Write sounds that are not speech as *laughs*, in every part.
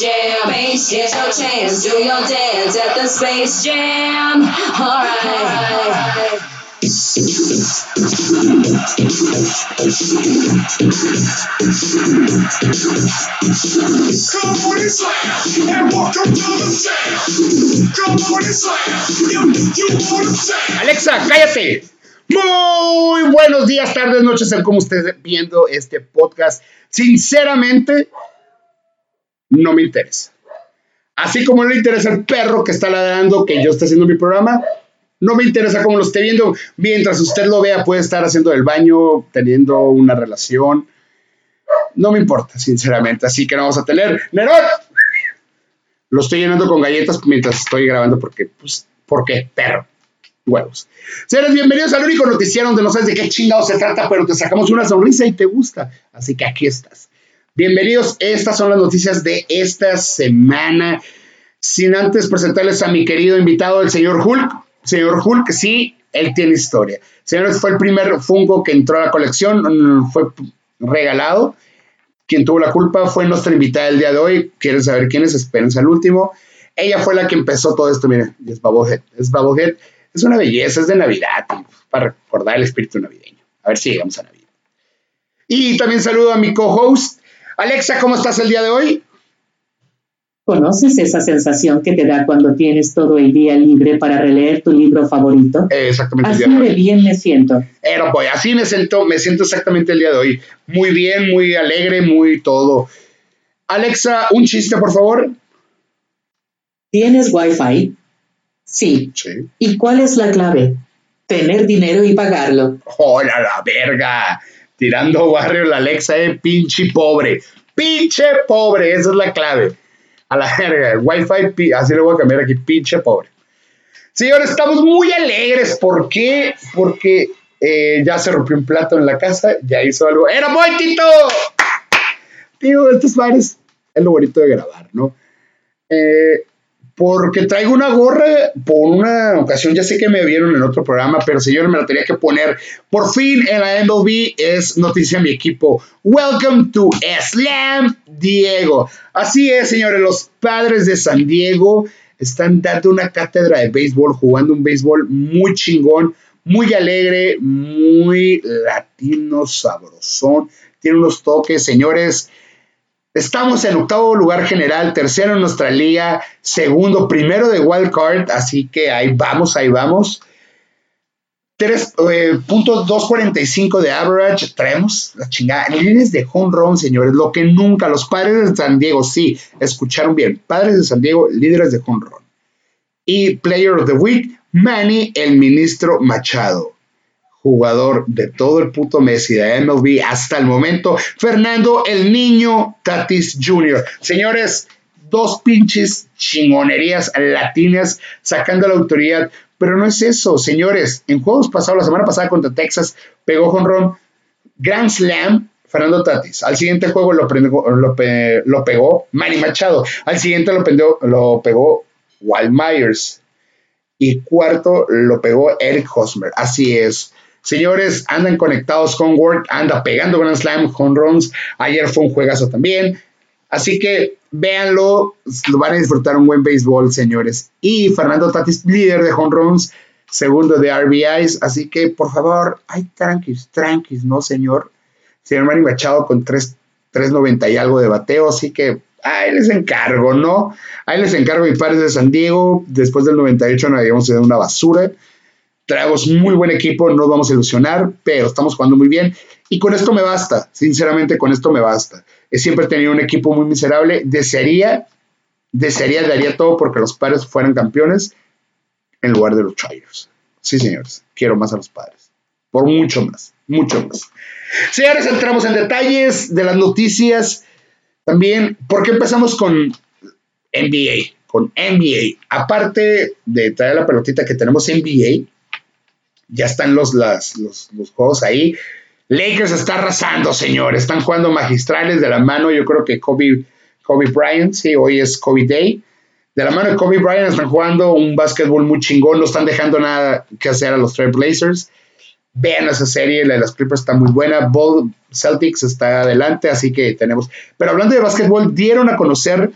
Jam. Here's your chance, do your dance at the Space Jam. Alright. Come on and slam, and welcome to the jam. Come on and slam, you, you wanna slam. Alexa, cállate. Muy buenos días, tardes, noches, sean como ustedes viendo este podcast. Sinceramente, no me interesa. Así como no le interesa el perro que está ladrando que yo esté haciendo mi programa, no me interesa cómo lo esté viendo. Mientras usted lo vea, puede estar haciendo el baño, teniendo una relación. No me importa, sinceramente. Así que no vamos a tener. ¡Nerón! Lo estoy llenando con galletas mientras estoy grabando porque, pues, ¿por qué? Perro. Huevos. Señores, bienvenidos al único noticiero donde no sabes de qué chingado se trata, pero te sacamos una sonrisa y te gusta. Así que aquí estás. Bienvenidos, estas son las noticias de esta semana. Sin antes presentarles a mi querido invitado, el señor Hulk. Señor Hulk, sí, él tiene historia. Señores, fue el primer Funko que entró a la colección, mm, fue regalado. Quien tuvo la culpa fue nuestra invitada del día de hoy. ¿Quieren saber quién es? Espérense al último. Ella fue la que empezó todo esto. Miren, es Babohead. Es Babohead. Es una belleza, es de Navidad, para recordar el espíritu navideño. A ver si llegamos a Navidad. Y también saludo a mi co-host, Alexa, ¿cómo estás el día de hoy? ¿Conoces esa sensación que te da cuando tienes todo el día libre para releer tu libro favorito? Exactamente el Así día de hoy. bien me siento. Pero boy, así me siento, me siento exactamente el día de hoy. Muy bien, muy alegre, muy todo. Alexa, un chiste, por favor. ¿Tienes Wi-Fi? Sí. Sí. ¿Y cuál es la clave? Tener dinero y pagarlo. ¡Hola la verga! Tirando *laughs* barrio la Alexa, eh, pinche pobre. Pinche pobre, esa es la clave. A la verga, Wi-Fi, así lo voy a cambiar aquí, pinche pobre. Señores, estamos muy alegres. ¿Por qué? Porque eh, ya se rompió un plato en la casa, ya hizo algo. ¡Era muy! Tío, estos bares es lo bonito de grabar, ¿no? Eh, porque traigo una gorra por una ocasión, ya sé que me vieron en otro programa, pero señor, me la tenía que poner. Por fin en la MLB es noticia mi equipo. Welcome to Slam Diego. Así es, señores, los padres de San Diego están dando una cátedra de béisbol, jugando un béisbol muy chingón, muy alegre, muy latino, sabrosón. Tiene unos toques, señores. Estamos en octavo lugar general, tercero en nuestra liga, segundo, primero de wild card, así que ahí vamos, ahí vamos. Tres, eh, punto 245 de average, traemos la chingada. Líneas de home run, señores, lo que nunca, los padres de San Diego, sí, escucharon bien, padres de San Diego, líderes de home run. Y Player of the Week, Manny, el ministro Machado jugador de todo el puto Messi de MLB hasta el momento, Fernando el Niño Tatis Jr. Señores, dos pinches chingonerías latinas sacando la autoridad, pero no es eso, señores. En juegos pasados, la semana pasada contra Texas, pegó jonrón Grand Slam. Fernando Tatis. Al siguiente juego lo, lo, pe- lo pegó Manny Machado. Al siguiente lo, lo pegó Walt Myers. Y cuarto lo pegó Eric Hosmer. Así es. Señores, andan conectados con Word, anda pegando Grand Slam, home runs. Ayer fue un juegazo también. Así que véanlo, lo van a disfrutar un buen béisbol, señores. Y Fernando Tatis, líder de home runs, segundo de RBIs. Así que, por favor, ay, tranquis, tranquis, ¿no, señor? Señor Manny Machado con 3, 3.90 y algo de bateo. Así que, ahí les encargo, ¿no? Ahí les encargo, mis padres de San Diego. Después del 98 nos habíamos sido una basura. Traemos muy buen equipo, no vamos a ilusionar, pero estamos jugando muy bien. Y con esto me basta, sinceramente con esto me basta. He siempre tenido un equipo muy miserable. Desearía, desearía, daría todo porque los padres fueran campeones en lugar de los Chargers. Sí, señores, quiero más a los padres. Por mucho más, mucho más. Señores, entramos en detalles de las noticias. También, ¿por qué empezamos con NBA? Con NBA. Aparte de traer la pelotita que tenemos NBA, ya están los, los, los juegos ahí. Lakers está arrasando, señores. Están jugando magistrales de la mano. Yo creo que Kobe, Kobe Bryant, sí, hoy es Kobe Day. De la mano de Kobe Bryant están jugando un básquetbol muy chingón. No están dejando nada que hacer a los Trailblazers. Vean esa serie, la de las Clippers está muy buena. Ball Celtics está adelante, así que tenemos. Pero hablando de básquetbol, dieron a conocer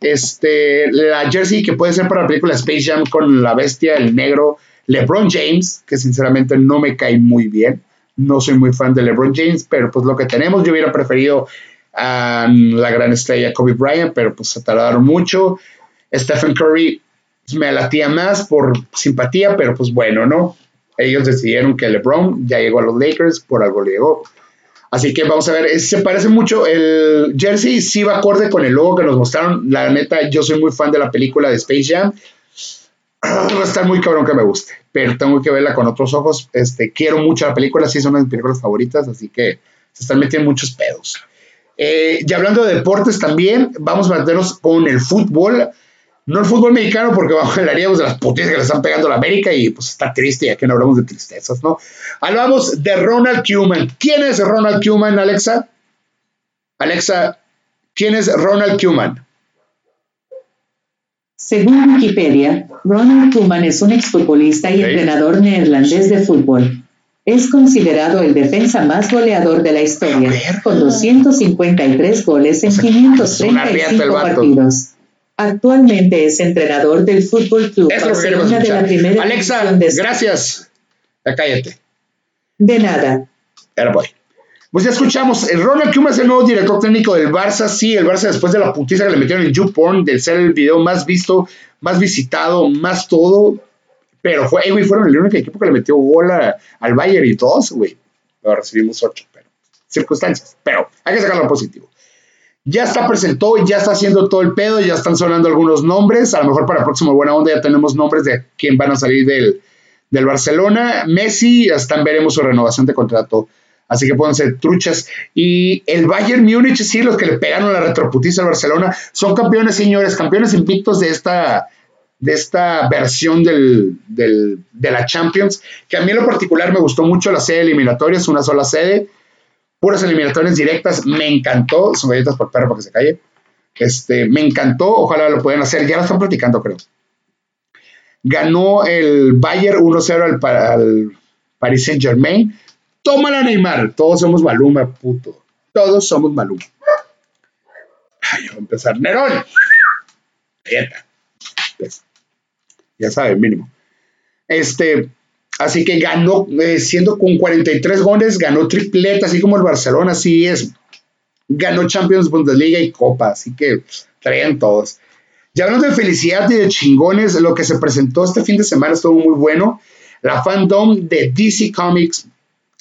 este, la jersey que puede ser para la película Space Jam con la bestia, el negro LeBron James, que sinceramente no me cae muy bien. No soy muy fan de LeBron James, pero pues lo que tenemos, yo hubiera preferido a la gran estrella Kobe Bryant, pero pues se tardaron mucho. Stephen Curry me latía más por simpatía, pero pues bueno, ¿no? Ellos decidieron que LeBron ya llegó a los Lakers, por algo llegó. Así que vamos a ver, se parece mucho el jersey, sí va acorde con el logo que nos mostraron. La neta, yo soy muy fan de la película de Space Jam. *clears throat* Va a muy cabrón que me guste, pero tengo que verla con otros ojos. Este, quiero mucho la película, sí es una de mis películas favoritas, así que se están metiendo muchos pedos. Eh, y hablando de deportes también, vamos a meternos con el fútbol. No el fútbol mexicano, porque *laughs* hablaríamos de las putizas que le están pegando a la América y pues está triste, ya que no hablamos de tristezas, ¿no? Hablamos de Ronald Koeman. ¿Quién es Ronald Koeman, Alexa? Alexa, ¿quién es Ronald Koeman? Según Wikipedia, Ronald Koeman es un exfutbolista y entrenador neerlandés de fútbol. Es considerado el defensa más goleador de la historia, con 253 goles en O sea, es una riata el 535 vato. partidos. Actualmente es entrenador del Fútbol Club Barcelona de la escuchar. primera Alexa, de gracias. Ya cállate. De nada. Ahora voy. Pues ya escuchamos, el Ronald Koeman es el nuevo director técnico del Barça. Sí, el Barça después de la putiza que le metieron en YouPorn, del ser el video más visto, más visitado, más todo. Pero fue, eh, güey, fueron el único equipo que le metió gol a- al Bayern y todos, güey. Ahora recibimos ocho, pero circunstancias. Pero hay que sacarlo positivo. Ya está presentó, ya está haciendo todo el pedo, ya están sonando algunos nombres. A lo mejor para próximo Buena Onda ya tenemos nombres de quién van a salir del, del Barcelona. Messi, hasta veremos su renovación de contrato. Así que pueden ser truchas. Y el Bayern Múnich, sí, los que le pegaron la retroputiza al Barcelona, son campeones, señores, campeones invictos de esta, de esta versión del, del- de la Champions. Que a mí en lo particular me gustó mucho la sede eliminatoria, es una sola sede, puras eliminatorias directas, me encantó. Son galletas por perro para que se calle. Este, me encantó, ojalá lo puedan hacer, ya lo están platicando, creo. Ganó el Bayern 1-0 al, al Paris Saint Germain. Tómala, Neymar. Todos somos Maluma, puto. Todos somos Maluma. Ay, voy a empezar. Nerón. Pues, ya saben, mínimo. Este, así que ganó, eh, siendo con 43 goles, ganó tripleta, así como el Barcelona, así es. Ganó Champions, Bundesliga y Copa, así que traían todos. Ya hablando de felicidad y de chingones, lo que se presentó este fin de semana estuvo muy bueno. La fandom de DC Comics.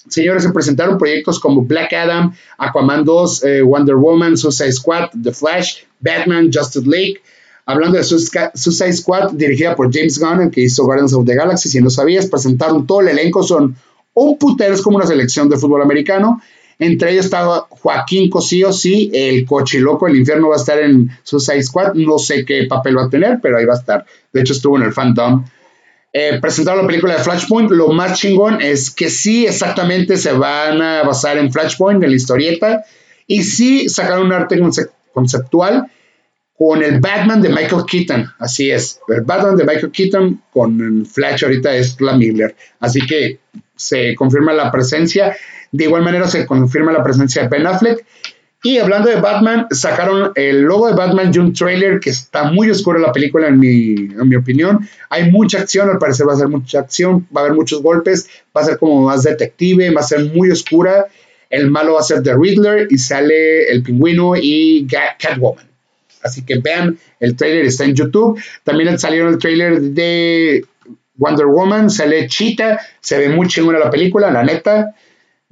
Señores, se presentaron proyectos como Black Adam, Aquaman 2, eh, Wonder Woman, Suicide Squad, The Flash, Batman, Justice League. Hablando de Suicide Squad, dirigida por James Gunn, que hizo Guardians of the Galaxy, si no sabías, presentaron todo el elenco, son un putero, es como una selección de fútbol americano. Entre ellos estaba Joaquín Cosío, sí, el cochiloco, el infierno va a estar en Suicide Squad, no sé qué papel va a tener, pero ahí va a estar. De hecho, estuvo en el fandom. Eh, presentaron la película de Flashpoint. Lo más chingón es que sí, exactamente se van a basar en Flashpoint, en la historieta. Y sí sacaron un arte conce- conceptual con el Batman de Michael Keaton. Así es, el Batman de Michael Keaton con Flash ahorita es la Miller. Así que se confirma la presencia. De igual manera se confirma la presencia de Ben Affleck. Y hablando de Batman, sacaron el logo de Batman y un trailer que está muy oscuro la película en mi, en mi opinión. Hay mucha acción, al parecer va a ser mucha acción, va a haber muchos golpes, va a ser como más detective, va a ser muy oscura. El malo va a ser The Riddler y sale el pingüino y Catwoman. Así que vean, el trailer está en YouTube. También salieron el trailer de Wonder Woman, sale Cheetah, se ve muy chingona la película, la neta.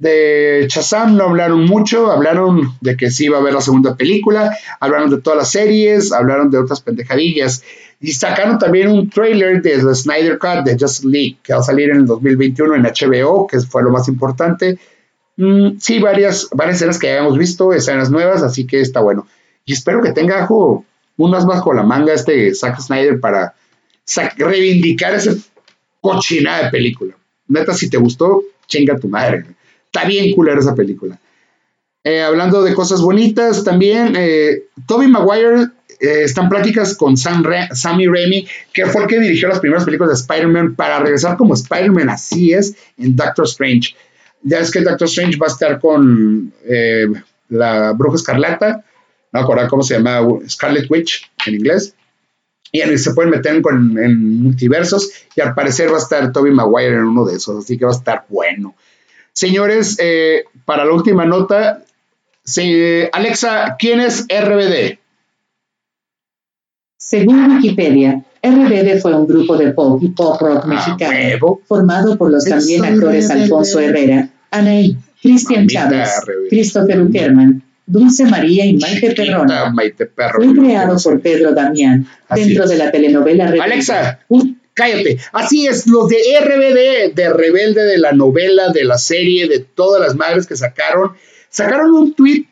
De Shazam no hablaron mucho, hablaron de que sí iba a haber la segunda película, hablaron de todas las series, hablaron de otras pendejadillas. Y sacaron también un trailer de The Snyder Cut de Just League, que va a salir en el 2021 en HBO, que fue lo más importante. Mm, sí, varias, varias escenas que habíamos visto, escenas nuevas, así que está bueno. Y espero que tenga unas más con la manga este Zack Snyder para reivindicar esa cochinada de película. Neta, si te gustó, chinga tu madre. Está bien culera esa película. Eh, hablando de cosas bonitas, también eh, Toby Maguire eh, están pláticas con Sam Ra- Sammy Raimi, que fue el que dirigió las primeras películas de Spider-Man, para regresar como Spider-Man, así es, en Doctor Strange. Ya es que Doctor Strange va a estar con eh, la Bruja Escarlata, no acuerdo cómo se llama, Scarlet Witch en inglés. Y en- se pueden meter con, en multiversos. Y al parecer va a estar Toby Maguire en uno de esos. Así que va a estar bueno. Señores, eh, para la última nota, se- Alexa, ¿quién es RBD? Según Wikipedia, RBD fue un grupo de pop y pop rock Ah, mexicano formado por los también actores. Alfonso Herrera, Anaí, Cristian Chávez. Christopher Uckerman, Dulce María y Maite Perrona. Maite Perro. Fue creado por Pedro Damián dentro es. de la telenovela Rebelde. Alexa, cállate. Así es, los de RBD, de Rebelde, de la novela, de la serie, de todas las madres que sacaron, sacaron un tweet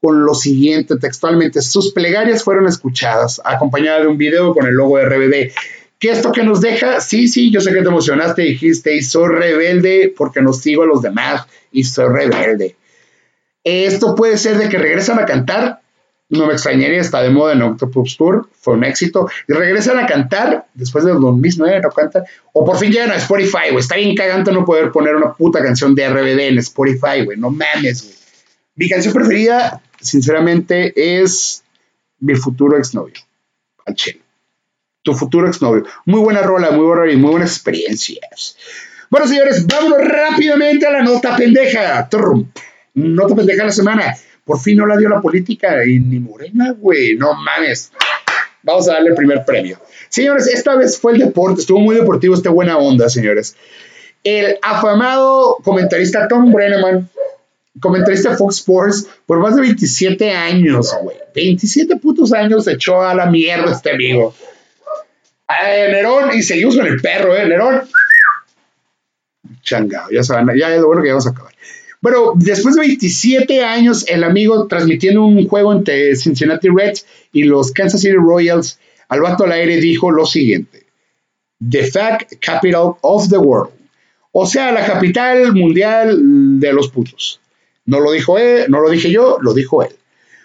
con lo siguiente textualmente. Sus plegarias fueron escuchadas, acompañada de un video con el logo de RBD. ¿Qué esto que nos deja? Sí, sí, yo sé que te emocionaste, dijiste, y soy rebelde porque no sigo a los demás, y soy rebelde. Esto puede ser de que regresan a cantar, no me extrañaría, está de moda en Octopus Tour, fue un éxito, y regresan a cantar después del 2009, no cantan, o por fin llegan a Spotify, güey, está bien cagante no poder poner una puta canción de RBD en Spotify, güey, no mames, güey. Mi canción preferida, sinceramente, es Mi futuro exnovio, al chelo. Tu futuro exnovio. Muy buena rola, muy buena y muy buenas experiencias. Bueno, señores, vámonos rápidamente a la nota pendeja. Trum. Nota pendeja de la semana. Por fin no la dio la política y ni Morena, güey. No mames. Vamos a darle el primer premio. Señores, esta vez fue el deporte. Estuvo muy deportivo, este buena onda, señores. El afamado comentarista Tom Brenneman, comentarista de Fox Sports, por más de 27 años, güey. 27 putos años se echó a la mierda este amigo. Eh, Nerón, y seguimos con el perro, ¿eh? Nerón. Changado, ya saben, ya es lo bueno que vamos a acabar. Bueno, después de 27 años, el amigo transmitiendo un juego entre Cincinnati Reds y los Kansas City Royals, al vato al aire dijo lo siguiente: The fact capital of the world. O sea, la capital mundial de los putos. No lo dijo él, no lo dije yo, lo dijo él.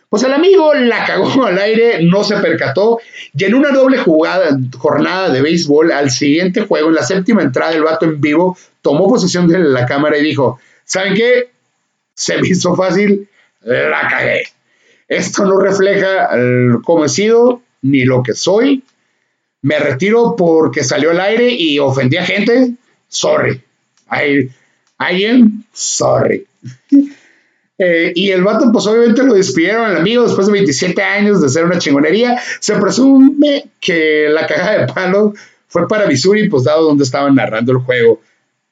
Pues el amigo la cagó al aire, no se percató, y en una doble jugada, jornada de béisbol, al siguiente juego, en la séptima entrada, el vato en vivo tomó posesión de la cámara y dijo: ¿Saben qué? Se me hizo fácil, la cagué. Esto no refleja cómo he sido ni lo que soy. Me retiro porque salió al aire y ofendí a gente. Sorry. I, I am sorry. *laughs* Eh, y el vato, pues obviamente lo despidieron al amigo después de 27 años de ser una chingonería. Se presume que la caja de palo fue para Missouri, pues dado donde estaban narrando el juego.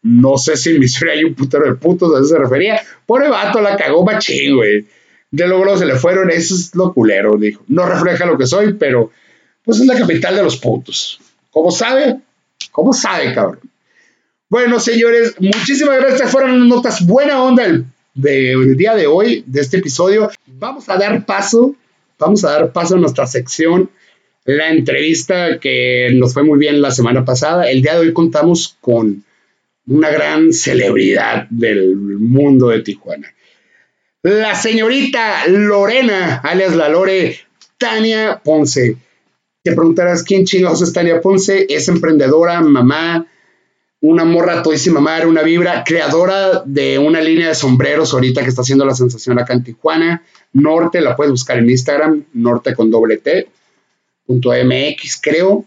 No sé si en Missouri hay un putero de putos, a eso se refería. Pobre vato, la cagó machín, güey. De luego se le fueron, eso es lo culero, dijo. No refleja lo que soy, pero pues es la capital de los putos. ¿Cómo sabe? ¿Cómo sabe, cabrón? Bueno, señores, muchísimas gracias. Estas fueron notas buena onda del, del día de hoy, de este episodio. Vamos a dar paso, vamos a dar paso a nuestra sección, la entrevista que nos fue muy bien la semana pasada. El día de hoy contamos con una gran celebridad del mundo de Tijuana. La señorita Lorena, alias la Lore, Tania Ponce. Te preguntarás quién chingados es Tania Ponce. Es emprendedora, mamá, una morra todísima madre, una vibra, creadora de una línea de sombreros ahorita que está haciendo la sensación acá en Tijuana. Norte, la puedes buscar en Instagram, norte con doble T, punto MX, creo.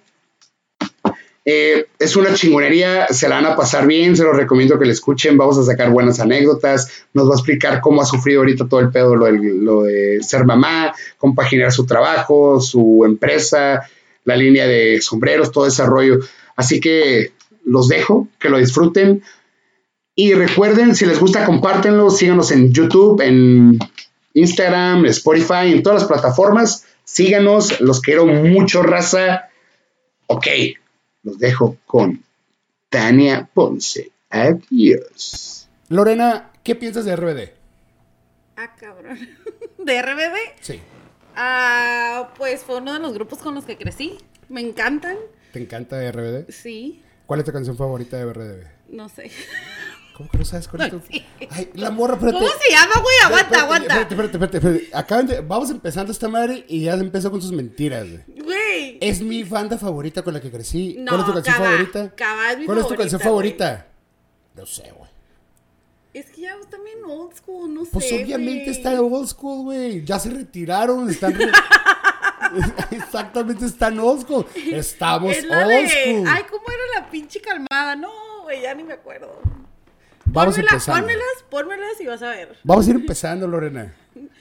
Eh, es una chingonería, se la van a pasar bien, se los recomiendo que la escuchen, vamos a sacar buenas anécdotas, nos va a explicar cómo ha sufrido ahorita todo el pedo lo, del- lo de ser mamá, compaginar su trabajo, su empresa, la línea de sombreros, todo ese rollo. Así que los dejo, que lo disfruten. Y recuerden, si les gusta, compártenlo, síganos en YouTube, en Instagram, Spotify, en todas las plataformas. Síganos, los quiero mucho, raza. Ok, los dejo con Tania Ponce. Adiós. Lorena, ¿qué piensas de RBD? Ah, cabrón. *laughs* ¿De RBD? Sí. Ah, pues fue uno de los grupos con los que crecí. Me encantan. ¿Te encanta RBD? Sí, ¿Cuál es tu canción favorita de RBD? no sé. *laughs* ¿Cómo que no sabes cuál es tu- Ay, la morra, espérate. ¿Cómo se llama, güey? Aguanta, Espérate, aguanta. Espérate, espérate, espérate. espérate. Acaban de- vamos empezando esta madre y ya empezó con sus mentiras, güey. Güey. Es mi banda favorita con la que crecí. No, ¿Cuál es tu canción favorita? Cabá es mi ¿Cuál es tu canción favorita, favorita? No sé, güey. Es que ya están bien old school, no Pues sé. obviamente güey. está old school, güey. Ya se retiraron, están. re- *laughs* Exactamente, están old school. Estamos Es la old de- school. Ay, ¿cómo era la pinche calmada? No, güey, ya ni me acuerdo. Vamos Pónmelas, empezando. pónmelas, pónmelas y vas a ver. Vamos a ir empezando, Lorena.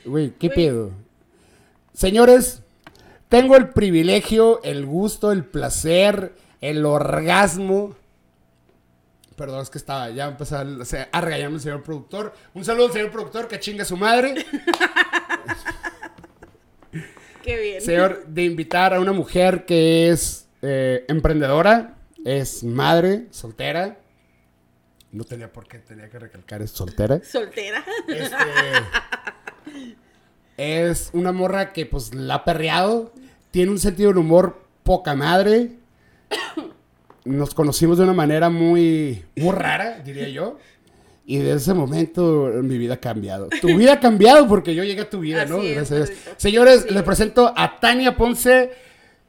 Güey, ¿qué Güey. pedo? Señores, tengo el privilegio, el gusto, el placer, el orgasmo. Perdón, es que estaba, ya empezó a, o sea, a regañarme el señor productor. Un saludo al señor productor, que chinga su madre. *laughs* Qué bien. Señor, de invitar a una mujer que es eh, emprendedora, es madre, soltera. No tenía por qué, tenía que recalcar, es soltera. Soltera. Este, es una morra que pues la ha perreado. Tiene un sentido del humor poca madre. Nos conocimos de una manera muy, muy rara, diría yo. Y desde ese momento mi vida ha cambiado. Tu vida ha cambiado porque yo llegué a tu vida, ¿no? Así es, Gracias gordito. Señores, Así les es. presento a Tania Ponce.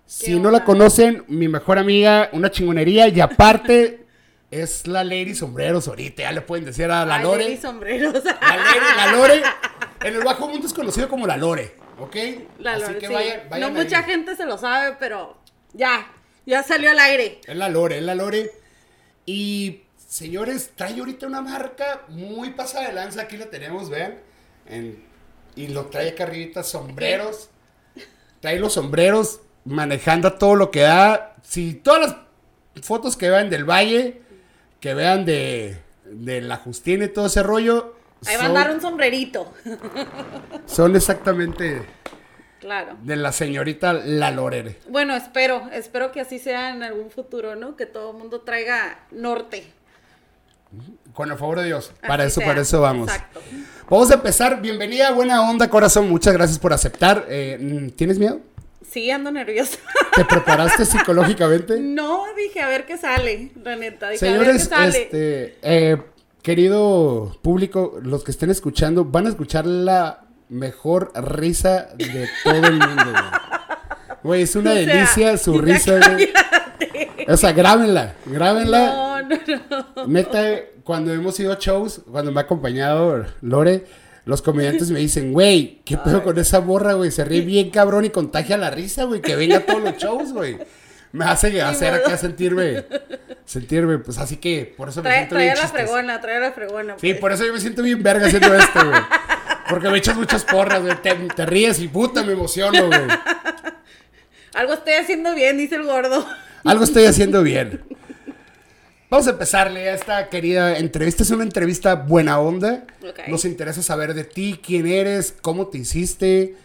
Si ¿Qué no la conocen, mi mejor amiga, una chingonería. Y aparte, es la Lady Sombreros ahorita. Ya le pueden decir a la Ay, Lore. Lady sombreros. La, Lore, la Lore, en el bajo mundo es conocido como la Lore, ¿ok? La Así Lore, que sí. vayan, vayan No ahí. mucha gente se lo sabe, pero ya, ya salió al aire. Es la Lore, es la Lore. Y, señores, trae ahorita una marca muy pasada de lanza. Aquí la tenemos, vean. En- y lo trae acá arribita, sombreros. Trae los sombreros manejando todo lo que da. Si todas las fotos que vean del valle, que vean de, de la Justina y todo ese rollo. Ahí va a andar un sombrerito. *laughs* Son exactamente Claro. de la señorita La Lorere. Bueno, espero, espero que así sea en algún futuro, ¿no? Que todo el mundo traiga norte. Con el favor de Dios. Para eso, sea. para eso vamos. Exacto. Vamos a empezar. Bienvenida, buena onda, corazón. Muchas gracias por aceptar. Eh, ¿Tienes miedo? Sí, ando nerviosa. ¿Te preparaste *laughs* psicológicamente? no, dije, a ver qué sale, la neta. Dije, a ver qué Señores, sale. este, eh, querido público, los que estén escuchando, van a escuchar la mejor risa de todo el mundo. Güey, Güey, es una O sea, delicia su risa, güey. O sea, grábenla, grábenla. No, no, no. Neta, cuando hemos ido a shows, cuando me ha acompañado Lore, los comediantes me dicen, güey, ¿qué pedo con esa morra, güey? Se ríe bien cabrón y contagia la risa, güey, que venga a todos los shows, güey. Me hace hacer acá sentirme, *laughs* sentirme, pues así que por eso me Trae, siento trae bien la fregona, trae la fregona. Sí, pues. por eso yo me siento bien verga haciendo esto, güey. Porque me echas muchas porras, güey. Te, te ríes y puta, me emociono, güey. Algo estoy haciendo bien, dice el gordo. Algo estoy *laughs* haciendo bien. Vamos a empezarle a esta querida entrevista. Es una entrevista buena onda. Nos interesa saber de ti, quién eres, cómo te hiciste,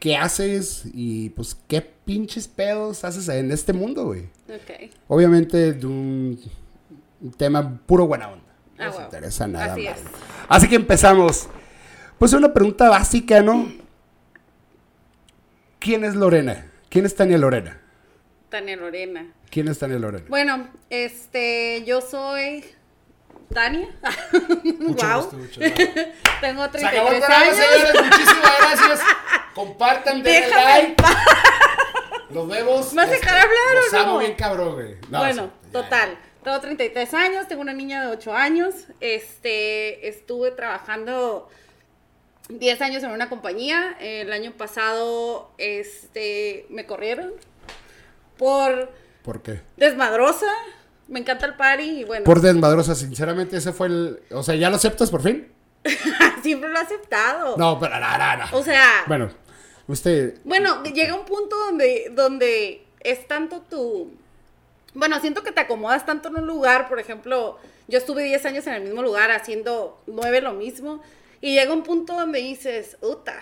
qué haces y pues qué pinches pedos haces en este mundo, güey. Ok. Obviamente de un, un tema puro buena onda. No Ah, nos interesa nada Así más. es. Así que empezamos. Pues una pregunta básica, ¿no? ¿Quién es Lorena? ¿Quién es Tania Lorena? Tania Lorena. ¿Quién es Tania Lorena? Bueno, este, yo soy Tania. *laughs* Mucho wow. gusto, mucho gusto. *laughs* Tengo Se acabó el 33 programa, años. señores. Muchísimas gracias. Compartan, denle Déjame like. En paz. Nos vemos. ¿Me vas a Este, dejar hablar Los o no? amo bien cabrón, güey. No, bueno, ya, total. Tengo 33 años, tengo una niña de 8 años. Este, estuve trabajando 10 años en una compañía. El año pasado, este, me corrieron por. ¿Por qué? desmadrosa. Me encanta el party y bueno, Por desmadrosa, sinceramente, ese fue el. O sea, ¿ya lo aceptas por fin? *laughs* siempre lo he aceptado. No, pero no, no. O sea, Bueno, usted. Bueno, llega un punto donde, donde es tanto tu... Bueno, siento que te acomodas tanto en un lugar, por ejemplo, yo estuve 10 años en el mismo lugar haciendo 9 lo mismo, y llega un punto donde dices, uta,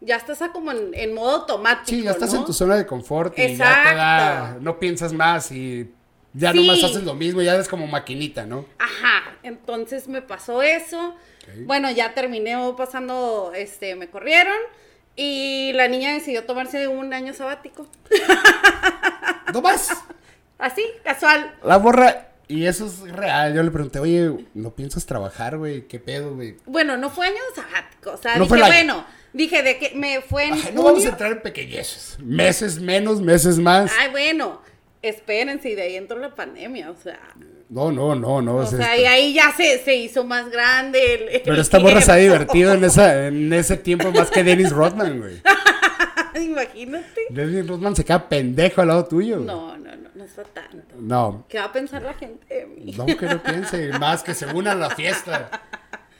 ya estás a como en, en modo automático. Sí, ya estás ¿no? en tu zona de confort y ya te Exacto. da. No piensas más y ya Sí. nomás haces lo mismo, ya eres como maquinita, ¿no? Ajá, entonces me pasó eso. Ok. Bueno, ya terminé pasando, este, me corrieron. Y la niña decidió tomarse un año sabático. *laughs* No más. Así, casual. La borra Y eso es real. Yo le pregunté, oye, ¿no piensas trabajar, güey? ¿Qué pedo, güey? Bueno, no fue año sabático. O sea, No dije, bueno, dije de que me fue en Ay, no vamos a entrar en pequeñeces. Meses menos, meses más. Ay, bueno, espérense, y de ahí entró la pandemia, o sea. No, no, no, no. O es sea, esto. y ahí ya se, se hizo más grande el. el Pero esta morra se ha divertido en, esa, en ese tiempo más que Dennis Rodman, güey. *laughs* Imagínate. Dennis Rodman se queda pendejo al lado tuyo. güey. No, no, no, no está tanto. No, ¿Qué va a pensar la gente de mí? no que no piense. *laughs* Más que se unan a la fiesta.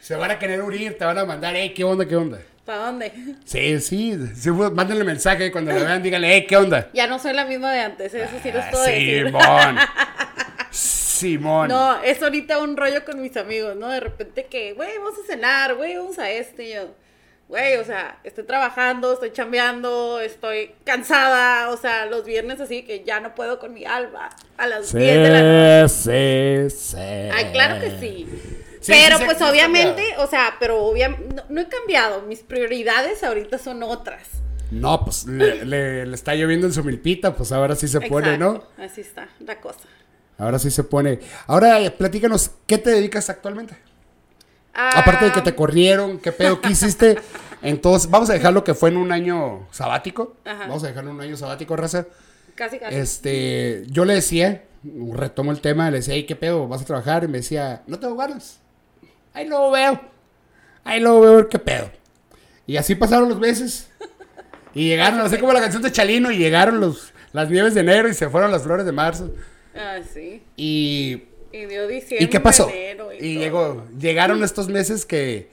Se van a querer unir, te van a mandar, hey, ¿qué onda, qué onda? ¿Para dónde? Sí, sí. sí mándenle mensaje cuando la vean, díganle, hey, ¿qué onda? Ya no soy la misma de antes, eso sí les puedo Ah, decir. Simón. *laughs* Simón. No, es ahorita un rollo con mis amigos, ¿no? De repente que, güey, vamos a cenar, güey, vamos a este. Y yo, güey, o sea, estoy trabajando, estoy chambeando, estoy cansada. O sea, los viernes así que ya no puedo con mi alma. A las Sí, 10 de la noche. sí, sí. Ay, claro que sí. Sí, pero sí, pues obviamente, cambiado. o sea, pero obviamente, no, no he cambiado. Mis prioridades ahorita son otras. No, pues le, le- le está lloviendo en su milpita, pues ahora sí se pone, ¿no? Así está la cosa. Ahora sí se pone. Ahora eh, platícanos, ¿qué te dedicas actualmente? Ah, Aparte de que te corrieron, ¿qué pedo? ¿Qué hiciste? *laughs* Entonces, vamos a dejarlo que fue en un año sabático. Ajá. Vamos a dejarlo en un año sabático, raza. Casi, casi. Este, yo le decía, retomo el tema, le decía, "Ey, ¿qué pedo? ¿Vas a trabajar? Y me decía, no tengo ganas. Ahí lo veo. Ahí lo veo, ¿qué pedo? Y así pasaron los meses. Y llegaron, así como la canción de Chalino, y llegaron los, las nieves de enero y se fueron las flores de marzo. Ah, sí. Y, Y dio diciembre. ¿y qué pasó? enero Y todo. llegó, llegaron estos meses que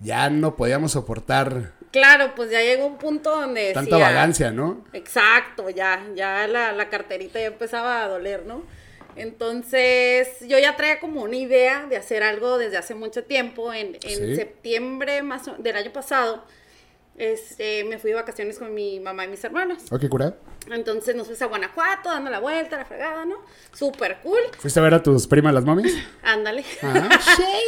ya no podíamos soportar Claro, pues ya llegó un punto donde tanta decía- vagancia, ¿no? Exacto, ya, ya la, la carterita ya empezaba a doler, ¿no? Entonces, yo ya traía como una idea de hacer algo desde hace mucho tiempo. En, en Sí. septiembre más o- del año pasado, este, me fui de vacaciones con mi mamá y mis hermanos. Ok, cura. Entonces nos fuimos a Guanajuato, dando la vuelta, la fregada, ¿no? Súper cool. ¿Fuiste a ver a tus primas las momies? *laughs* Ándale. Ah,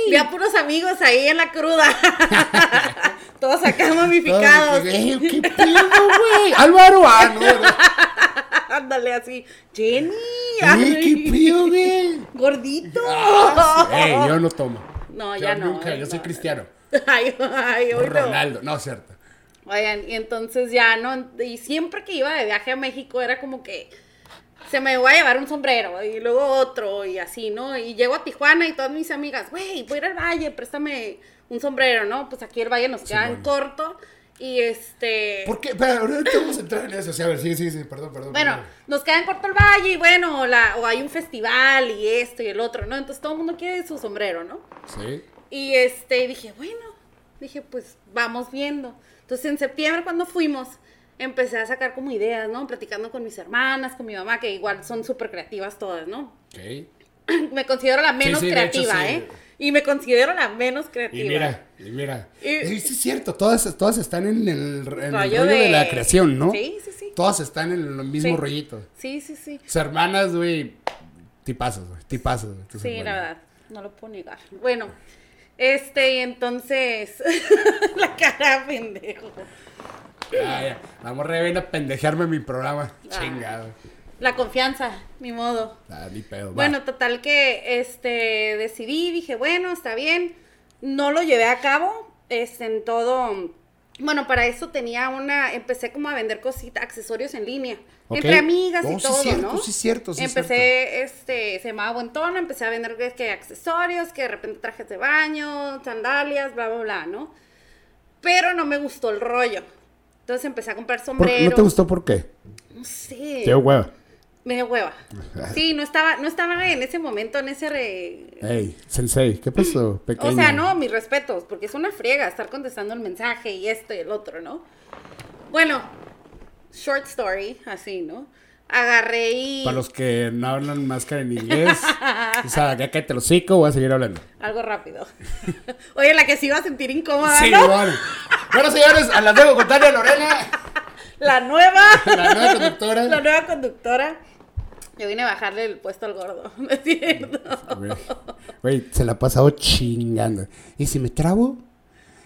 Vi a puros amigos ahí en la cruda. *laughs* Todos acá mamificados. Ey, ¿Qué pedo, güey? Álvaro, ah, no. *laughs* Ándale así. Jenny. Ay, ¿Qué pedo, güey? Gordito. Ey, yo no tomo. No, Yo ya no. Nunca, yo soy no. cristiano. Ay, ay, hoy no. Ronaldo, no, cierto. Oigan, y entonces ya no. Y siempre que iba de viaje a México era como que se me va a llevar un sombrero y luego otro y así, ¿no? Y llego a Tijuana y todas mis amigas, güey, voy a ir al valle, préstame un sombrero, ¿no? Pues aquí el valle nos queda en corto y este. ¿Por qué? Pero ahorita vamos a entrar en eso. Sí, a ver, sí, sí, sí, perdón, perdón. Bueno, perdón. nos queda en corto el valle y bueno, o, la, o hay un festival y esto y el otro, ¿no? Entonces todo el mundo quiere su sombrero, ¿no? Sí. Y este, dije, bueno, dije, pues vamos viendo. Entonces en septiembre cuando fuimos, empecé a sacar como ideas, ¿no? Platicando con mis hermanas, con mi mamá, que igual son súper creativas todas, ¿no? Ok. *clears throat* Me considero la menos sí, de hecho, creativa, sí. ¿eh? Y me considero la menos creativa. Y mira, y mira. Y- sí es cierto, todas, todas están en el, en el rollo, de... de- la creación, ¿no? Sí, sí, sí. Todas están en el mismo rollito. Sí, sí, sí. Sus hermanas, güey, tipazos, güey, tipazos. Sí, la verdad, no lo puedo negar. Bueno, este, y entonces, *laughs* la cara pendejo. Ya. La morra viene a pendejearme en mi programa. Ah. Chingado. La confianza, ni modo. Ah, ni pedo. va. Bueno, total que este decidí, dije, bueno, está bien. No lo llevé a cabo. Este, en todo. Bueno, para eso tenía una. Empecé como a vender cositas, accesorios en línea. Entre amigas Oh, y sí todo, cierto, ¿no? sí cierto, sí Empecé, este, se llamaba Buen Tono, empecé a vender que, accesorios, que de repente trajes de baño, sandalias, bla, bla, bla, ¿no? Pero no me gustó el rollo. Entonces empecé a comprar ¿Por- sombreros. ¿No te gustó por qué? No sé. Qué hueva. Me dio hueva. *laughs* Sí, no estaba, no estaba en ese momento, en ese re... Ey, sensei, ¿qué pasó? *clears throat* O sea, no, mis respetos, porque es una friega estar contestando el mensaje y esto y el otro, ¿no? Bueno, short story, así, ¿no? Agarré y... Para los que no hablan más que en inglés, o sea, ya cállate el hocico, voy a seguir hablando. Algo rápido. *laughs* Oye, la que se iba a sentir incómoda, Sí, ¿no? bueno. Bueno, señores, a las dejo con Tania Lorena, La nueva. *laughs* la nueva conductora. La nueva conductora. Yo vine a bajarle el puesto al gordo, *laughs* ¿no es cierto? Güey, se la ha pasado chingando. ¿Y si me trabo?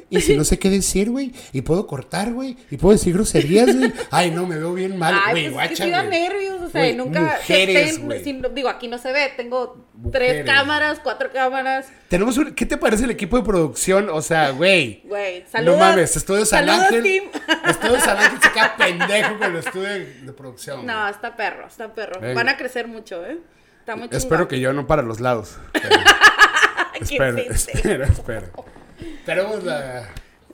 Y si no *laughs* sé qué decir, güey. Y puedo cortar, güey. Y puedo decir groserías, güey. Ay, no, me veo bien mal, güey. pues es que guacha, nervios, o sea, Güey, y nunca... mujeres, ten- sin- digo, aquí no se ve, tengo Mujeres. tres cámaras, cuatro cámaras. Tenemos un... ¿Qué te parece el equipo de producción? O sea, güey. Güey, saludos. No mames, Estudio San saludos, Ángel. team. Estudio San Ángel se queda *laughs* pendejo con el estudio de, producción. No, güey. está perro, está perro. Venga. Van a crecer mucho, ¿eh? Está muy. Espero que yo no para los lados. *laughs* Pero- espero, espero, espero. Tenemos la.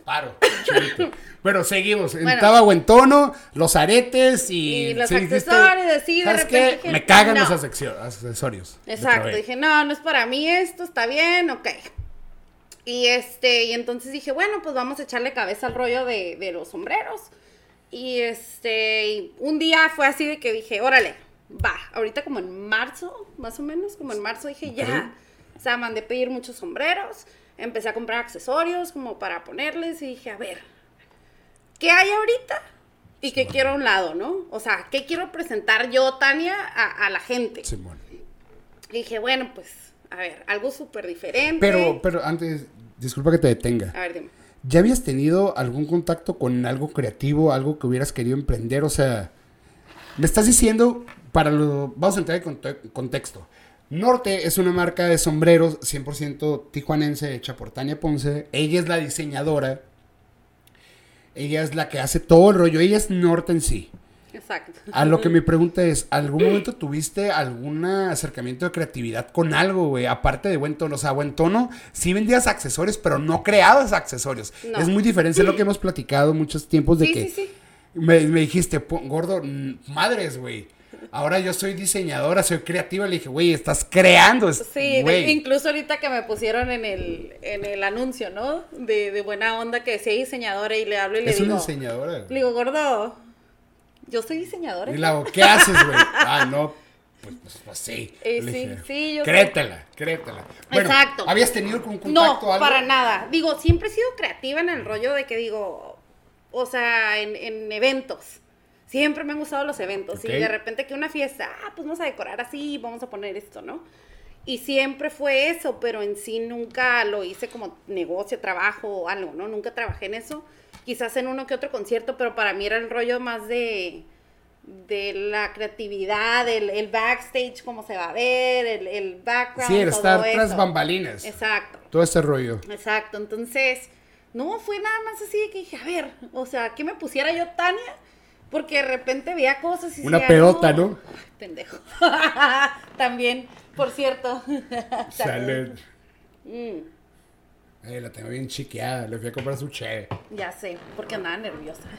Paro. chulito. Bueno, seguimos. En Bueno. Taba buen tono, los aretes y. Y los sí accesorios, así, de ¿sabes repente dije, Me cagan no. los accesorios. Exacto, dije, no, no es para mí esto, está bien, ok. Y este, y entonces dije, bueno, pues vamos a echarle cabeza al rollo de, de los sombreros. Y este, y un día fue así de que dije, órale, va, ahorita como en marzo, más o menos, como en marzo dije, ya. O sea, mandé pedir muchos sombreros, empecé a comprar accesorios como para ponerles y dije, a ver, ¿qué hay ahorita? Y qué quiero a un lado, ¿no? O sea, ¿qué quiero presentar yo, Tania, a, a la gente? Simón. Y dije, bueno, pues, a ver, algo súper diferente. Pero, pero antes, disculpa que te detenga. A ver, dime. ¿Ya habías tenido algún contacto con algo creativo, algo que hubieras querido emprender? O sea, me estás diciendo, para lo, vamos a entrar en conte- contexto. Norte es una marca de sombreros 100% tijuanense hecha por Tania Ponce. Ella es la diseñadora. Ella es la que hace todo el rollo. Ella es Norte en sí. Exacto. A lo que mi pregunta es, ¿algún momento tuviste algún acercamiento de creatividad con algo, güey? Aparte de buen tono. O sea, buen tono, sí vendías accesorios, pero no creabas accesorios. No. Es muy diferente es lo que hemos platicado muchos tiempos de Sí, que sí, sí. Me, me dijiste, "Po- gordo, madres, güey. Ahora yo soy diseñadora, soy creativa. Le dije, güey, estás creando. es- Sí, de- güey". incluso ahorita que me pusieron en el, en el anuncio, ¿no? De, de buena onda que decía diseñadora y le hablo y le Es digo, una diseñadora. le digo, gordo, yo soy diseñadora. Y le hago, ¿qué haces, güey? *laughs* Ah, no. Pues, pues, pues sí. Eh, sí, dije, sí, yo- Créetela, créetela. Bueno, Exacto. ¿Habías tenido algún No, contacto o algo? para nada. Digo, siempre he sido creativa en el rollo de que digo, o sea, en, en eventos. Siempre me han gustado los eventos. Y de repente que una fiesta, ah, pues vamos a decorar así, vamos a poner esto, ¿no? Y siempre fue eso, pero en sí nunca lo hice como negocio, trabajo o algo, ¿no? Nunca trabajé en eso. Quizás en uno que otro concierto, pero para mí era el rollo más de, de la creatividad, el, el backstage, cómo se va a ver, el, el background. Sí, el todo estar tras eso. bambalinas. Exacto. Todo este rollo. Exacto, entonces, no, fue nada más así de que dije, a ver, o sea, que me pusiera yo Tania, porque de repente veía cosas y Una decía, pedota, ¿no? Ay, pendejo. *laughs* También, por cierto. *laughs* Salud. Mm, Eh, la tengo bien chiqueada. Le fui a comprar su che. ya sé, porque andaba nerviosa.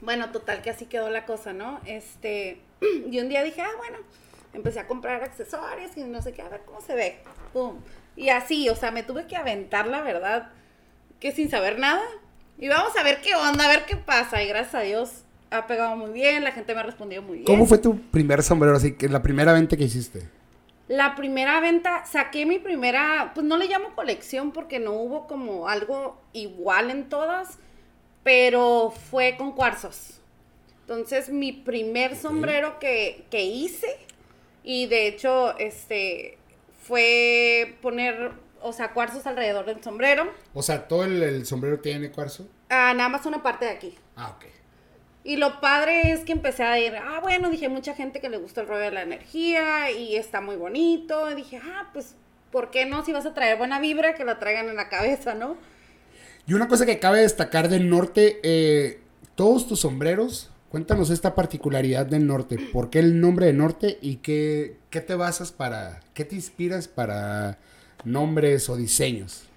Bueno, total que así quedó la cosa, ¿no? Este, *clears throat* y un día dije, ah, bueno, empecé a comprar accesorios y no sé qué, a ver cómo se ve. Pum. Y así, o sea, me tuve que aventar, la verdad, que sin saber nada. Y vamos a ver qué onda, a ver qué pasa. Y gracias a Dios ha pegado muy bien, la gente me ha respondido muy bien. ¿Cómo fue tu primer sombrero? Así que la primera venta que hiciste. La primera venta, saqué mi primera, pues no le llamo colección porque no hubo como algo igual en todas, pero fue con cuarzos. Entonces, mi primer sombrero que, que hice, y de hecho, este, fue poner, o sea, cuarzos alrededor del sombrero, O sea, ¿todo el, el sombrero tiene cuarzo? ah, nada más una parte de aquí. Ah, ok. Y lo padre es que empecé a ir, ah, bueno, dije, mucha gente que le gusta el rollo de la energía y está muy bonito. Y dije, ah, pues, ¿por qué no? Si vas a traer buena vibra, que la traigan en la cabeza, ¿no? Y una cosa que cabe destacar del norte, eh, todos tus sombreros, cuéntanos esta particularidad del norte. ¿Por qué el nombre de norte y qué, qué te basas para, qué te inspiras para nombres o diseños?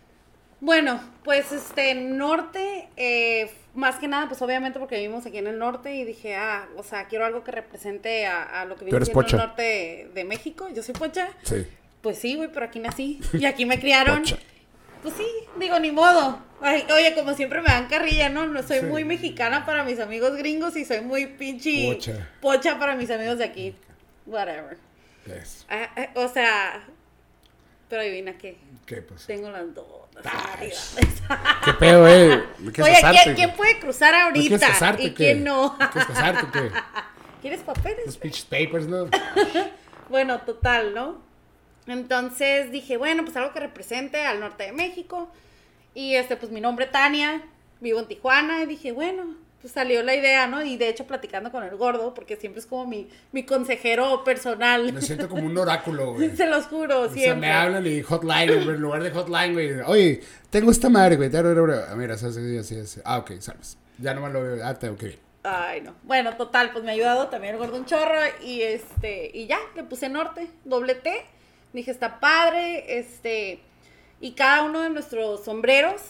Bueno, pues este norte, eh, más que nada, pues obviamente porque vivimos aquí en el norte y dije, ah, o sea, quiero algo que represente a, a lo que siendo pocha. el norte de, de México. Yo soy pocha. Sí. Pues sí, güey, pero aquí nací y aquí me *laughs* criaron. Pocha. Pues sí, digo, ni modo. Ay, oye, como siempre me dan carrilla, ¿no? No soy Sí. muy mexicana para mis amigos gringos y soy muy pinche Pocha. pocha para mis amigos de aquí. Whatever. Yes. Ah, ah, o sea, pero adivina qué. ¿Qué, pues? Tengo las dos. ¿Qué pedo, eh? ¿No quieres Oye, casarte, ¿quién, puede cruzar ¿No ahorita? quieres casarte ¿Y qué? quién no? ¿No ¿Quieres casarte qué? ¿Quieres papeles? Los pitch papers, ¿no? *laughs* Bueno, total, ¿no? Entonces dije, bueno, pues algo que represente al norte de México. Y este, pues mi nombre Tania, vivo en Tijuana, y dije, bueno, pues salió la idea, ¿no? Y de hecho platicando con el gordo, porque siempre es como mi, mi consejero personal. Me siento como un *laughs* oráculo, güey. Se los juro, O sea, siempre. me hablan y hotline, güey, en lugar de hotline, güey. Oye, tengo esta madre, güey. Ah, Mira, así, así, así. Ah, ok, sabes. Ya nomás lo veo. Ah, tengo que ir. Ay, no. Bueno, total, pues me ha ayudado también el gordo un chorro y este, y ya, le puse norte, doble T. Dije, está padre, este, y cada uno de nuestros sombreros,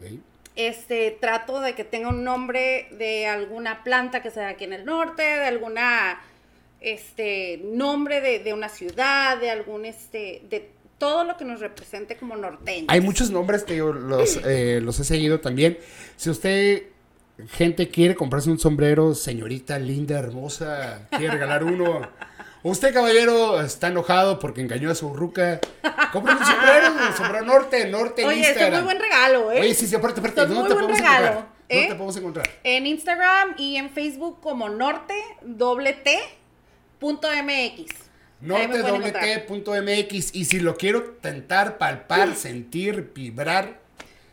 Ok. Este, trato de que tenga un nombre de alguna planta que sea aquí en el norte, de alguna, este, nombre de, de una ciudad, de algún, este, de todo lo que nos represente como norteños. Hay muchos nombres que yo los, *clears throat* eh, los he seguido también. Si usted, gente, quiere comprarse un sombrero, señorita linda, hermosa, quiere regalar uno. *laughs* Usted, caballero, está enojado porque engañó a su ruca. Compre un sombrero, un sombrero norte, norte Oye, este es Instagram. muy buen regalo, ¿eh? Oye, sí, sí, aparte, aparte, es ¿dónde muy te buen podemos regalo, encontrar? ¿Dónde ¿eh? te podemos encontrar? En Instagram y en Facebook como norte doble T punto MX. Norte.mt.mx y si lo quiero tentar, palpar, sentir, vibrar,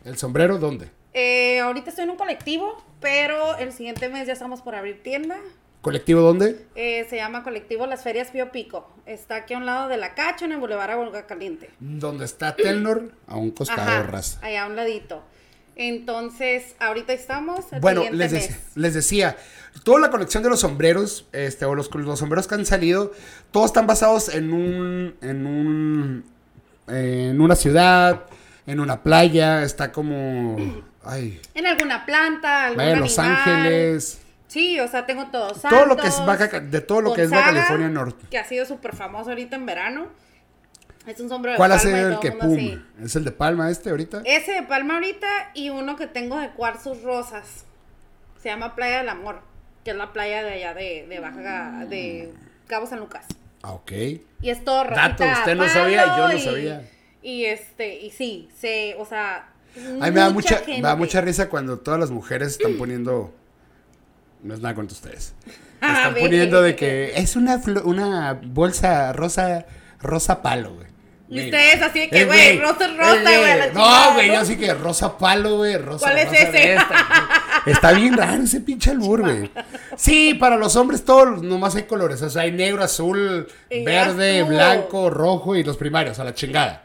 el sombrero, ¿dónde? Eh, ahorita estoy en un colectivo, pero el siguiente mes ya estamos por abrir tienda. ¿Colectivo dónde? Eh, se llama Colectivo Las Ferias Pío Pico. Está aquí a un lado de la Cacho, en el Boulevard Agua Caliente. Donde está Telnor, a un costado, Ajá, raza. allá a un ladito. Entonces, ahorita estamos. El Bueno, les, mes. dec- les decía, toda la colección de los sombreros, este, o los, los sombreros que han salido, todos están basados en un, en un, en una ciudad, en una playa, está como, ay, En alguna planta, algún vaya, Los. Ángeles, Sí, o sea, tengo todos Todo lo que es Baja de todo lo que es Baja California Norte. Que ha sido súper famoso ahorita en verano. Es un sombrero de ¿cuál ha palma y sido el todo que pum? así. ¿Es el de Palma este ahorita? Ese de palma ahorita y uno que tengo de cuarzos rosas. Se llama Playa del Amor, que es la playa de allá de, de Baja, de Cabo San Lucas. Ah, ok. Y es todo Dato, rosita usted no sabía yo no y- sabía. Y este, y sí, se, o sea. A mí me da mucha, me da mucha risa cuando todas las mujeres están poniendo. No es nada contra ustedes. *laughs* Están poniendo de que es una, una bolsa rosa, rosa palo, güey. Y ustedes así de que, Eh, güey, rosa es rosa, eh, güey, No, güey, yo sí que rosa palo, güey, rosa ¿Cuál es ese? esta. Está bien raro ese pinche *laughs* albur, güey. Sí, para los hombres todos nomás hay colores. O sea, hay negro, azul, Y verde, blanco, rojo y los primarios, a la chingada.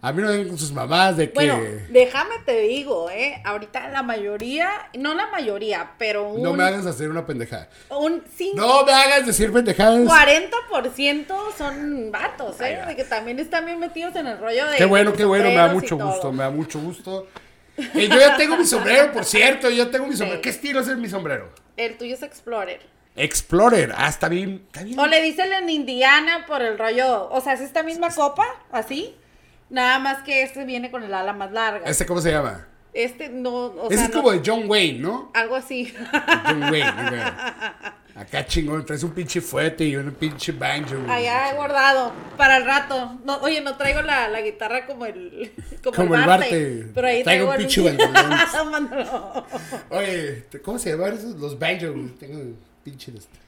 A mí no ven con sus mamás de que. Bueno, déjame te digo, ¿eh? Ahorita la mayoría, no la mayoría, pero un, No me hagas hacer una pendejada. un 5, No me hagas decir pendejadas. 40% son vatos, ¿eh? De que también están bien metidos en el rollo de. Qué bueno, qué bueno, me da mucho todo. gusto, me da mucho gusto. Y yo ya tengo mi sombrero, por cierto, yo tengo mi sombrero. Sí. ¿Qué estilo es mi sombrero? El tuyo es Explorer. Explorer, ah, está bien, está bien. O le dicen en Indiana por el rollo, o sea, es esta misma copa, así. Nada más que este viene con el ala más larga. ¿Este cómo se llama? Este no, o Ese sea, es no- como de John Wayne, ¿no? algo así. John Wayne. Acá chingón, traes un pinche fuete y un pinche banjo. Allá he guardado para el rato. No, oye, no traigo la, la guitarra como el como, Como el Barte. Pero ahí Traigo traigo, un pinche bandolón. *laughs* Oye, ¿cómo se llaman esos? Los banjo, güey. Tengo un pinche este.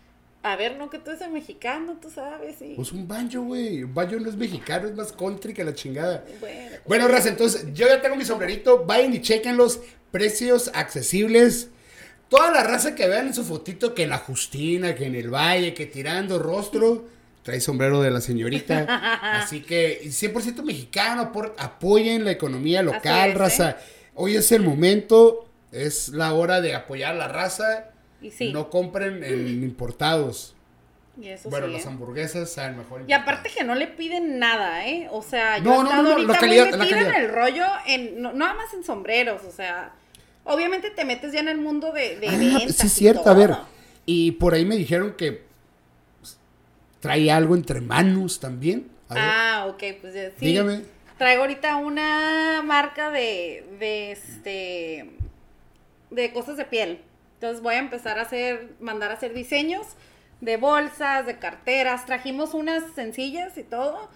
A ver, no que tú eres mexicano, tú sabes, sí. Pues un banjo, güey. Un banjo no es mexicano, es más country que la chingada. Bueno, Bueno, Raza, entonces yo ya tengo mi sombrerito. Vayan y chequen los precios accesibles. Toda la raza que vean en su fotito, que en la Justina, que en el Valle, que tirando rostro, trae sombrero de la señorita. *laughs* Así que 100% mexicano, por, apoyen la economía local, es, ¿eh? raza. Hoy es el momento, es la hora de apoyar la raza. Y sí. No compren en importados. y eso bueno, sí, las ¿eh? hamburguesas saben mejor. Y aparte que no le piden nada, ¿eh? O sea, yo No, he no, no, no, ahorita la calidad- la en calidad. el rollo, en, no, nada más en sombreros, o sea, obviamente te metes ya en el mundo de, de Ah, ventas sí es cierto, a ver. Y por ahí me dijeron que trae algo entre manos también. A ver, Ah, ok, pues ya, sí. dígame. Traigo ahorita una marca de, de este, de cosas de piel. Entonces voy a empezar a hacer, mandar a hacer diseños de bolsas, de carteras. Trajimos unas sencillas y todo,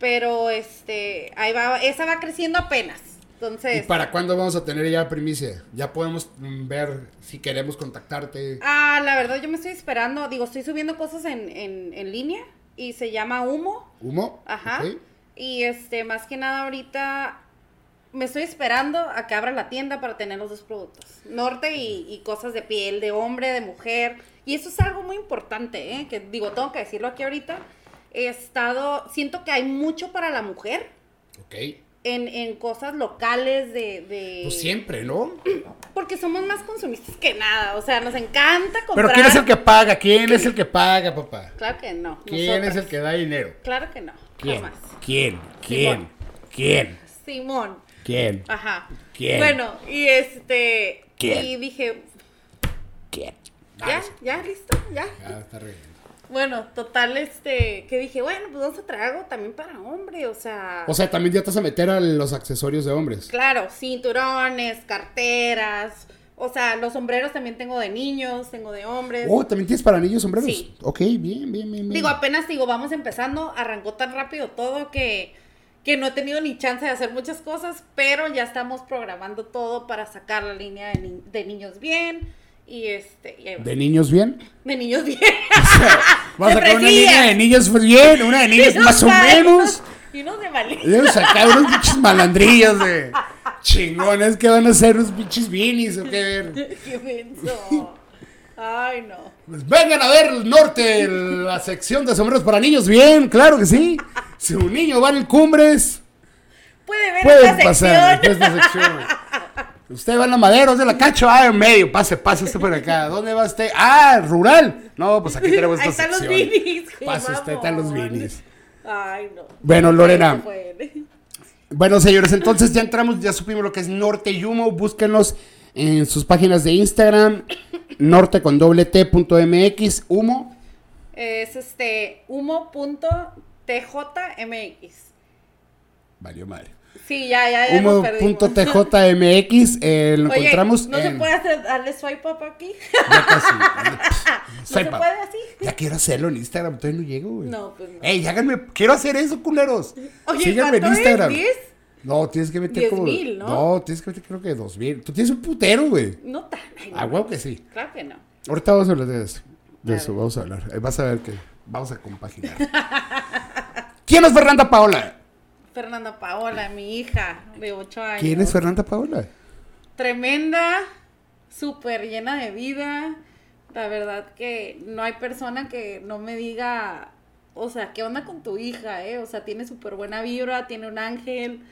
pero este, ahí va, esa va creciendo apenas. ¿Y Entonces, para cuándo vamos a tener ya primicia? Ya podemos mm, ver si queremos contactarte. ah, la verdad yo me estoy esperando, digo, estoy subiendo cosas en, en, en línea y se llama Humo. ¿Humo? Ajá. Y este, más que nada ahorita me estoy esperando a que abra la tienda para tener los dos productos. Norte y, y cosas de piel, de hombre, de mujer. Y eso es algo muy importante, ¿eh? Que digo, tengo que decirlo aquí ahorita. He estado, siento que hay mucho para la mujer Ok. en, en cosas locales de... de Pues siempre, ¿no? Porque somos más consumistas que nada. O sea, nos encanta Pero comprar. ¿quién es el que paga? ¿Quién es el que paga, papá? Claro que no. ¿Quién es el que da dinero? Claro que no. ¿Quién? Jamás. ¿Quién? ¿Quién? ¿Quién? Simón. ¿Quién? Ajá. ¿Quién? Bueno, y este. ¿Quién? Y dije, ¿Quién? ya, ya, listo, ya. Ah, está bien. Bueno, total, este, que dije, bueno, pues vamos a traer algo también para hombre, o sea. O sea, también ya te vas a meter a los accesorios de hombres. claro, cinturones, carteras. O sea, los sombreros también tengo de niños, tengo de hombres. Oh, ¿también tienes para niños sombreros? Sí. Ok, bien, bien, bien, bien. Digo, apenas digo, vamos empezando, arrancó tan rápido todo que, que no he tenido ni chance de hacer muchas cosas, pero ya estamos programando todo para sacar la línea de, ni- de niños bien. Y este, y. ¿De niños bien? de niños bien. *laughs* Vamos a De sacar una línea de niños bien, una de niños *laughs* más o menos. Y unos de mal. Debemos sacar unos pinches malandrillos de chingones que van a ser unos pinches beanies o qué ver. *laughs* Qué menso. Ay, no. Pues vengan a ver el norte, la sección de sombreros para niños bien, claro que sí. Si un niño va en el Cumbres, Puede ver pueden esta pasar sección. esta sección. Usted va en la madera, ¿dónde la cacho? Ah, en medio, pase, pase usted por acá. ¿Dónde va usted? Ah, rural. No, pues aquí tenemos esta Ahí están los sección. vinis. qué Pase usted, están los vinis. Ay, no. Bueno, Lorena. No puede. Bueno, señores, entonces ya entramos, ya supimos lo que es Norte y Humo. Búsquenos en sus páginas de Instagram, norte con doble T punto MX, Humo. Es este humo.tjmx. Valió madre. Sí, ya, ya, ya nos perdimos. Humo.tjmx, eh, lo Oye, encontramos ¿no se puede hacer, darle swipe up aquí? Ya casi. *laughs* ¿No ¿No se puede así? Ya quiero hacerlo en Instagram, todavía no llego, güey. No, pues no. Ey, háganme, quiero hacer eso, culeros. Oye, Síganme en. Instagram. ¿10? No, tienes que meter Diez como. mil, ¿no? No, tienes que meter creo que dos mil. Tú tienes un putero, güey. No tan. Ah, huevo que sí. Claro que no. Ahorita vamos a hablar de eso. De A eso ver. vamos a hablar. Vas a ver que vamos a compaginar. *laughs* ¿Quién es Fernanda Paola? Fernanda Paola, mi hija de 8 años. ¿Quién es Fernanda Paola? Tremenda, súper llena de vida. La verdad que no hay persona que no me diga, o sea, ¿qué onda con tu hija, eh? O sea, tiene súper buena vibra, tiene un ángel.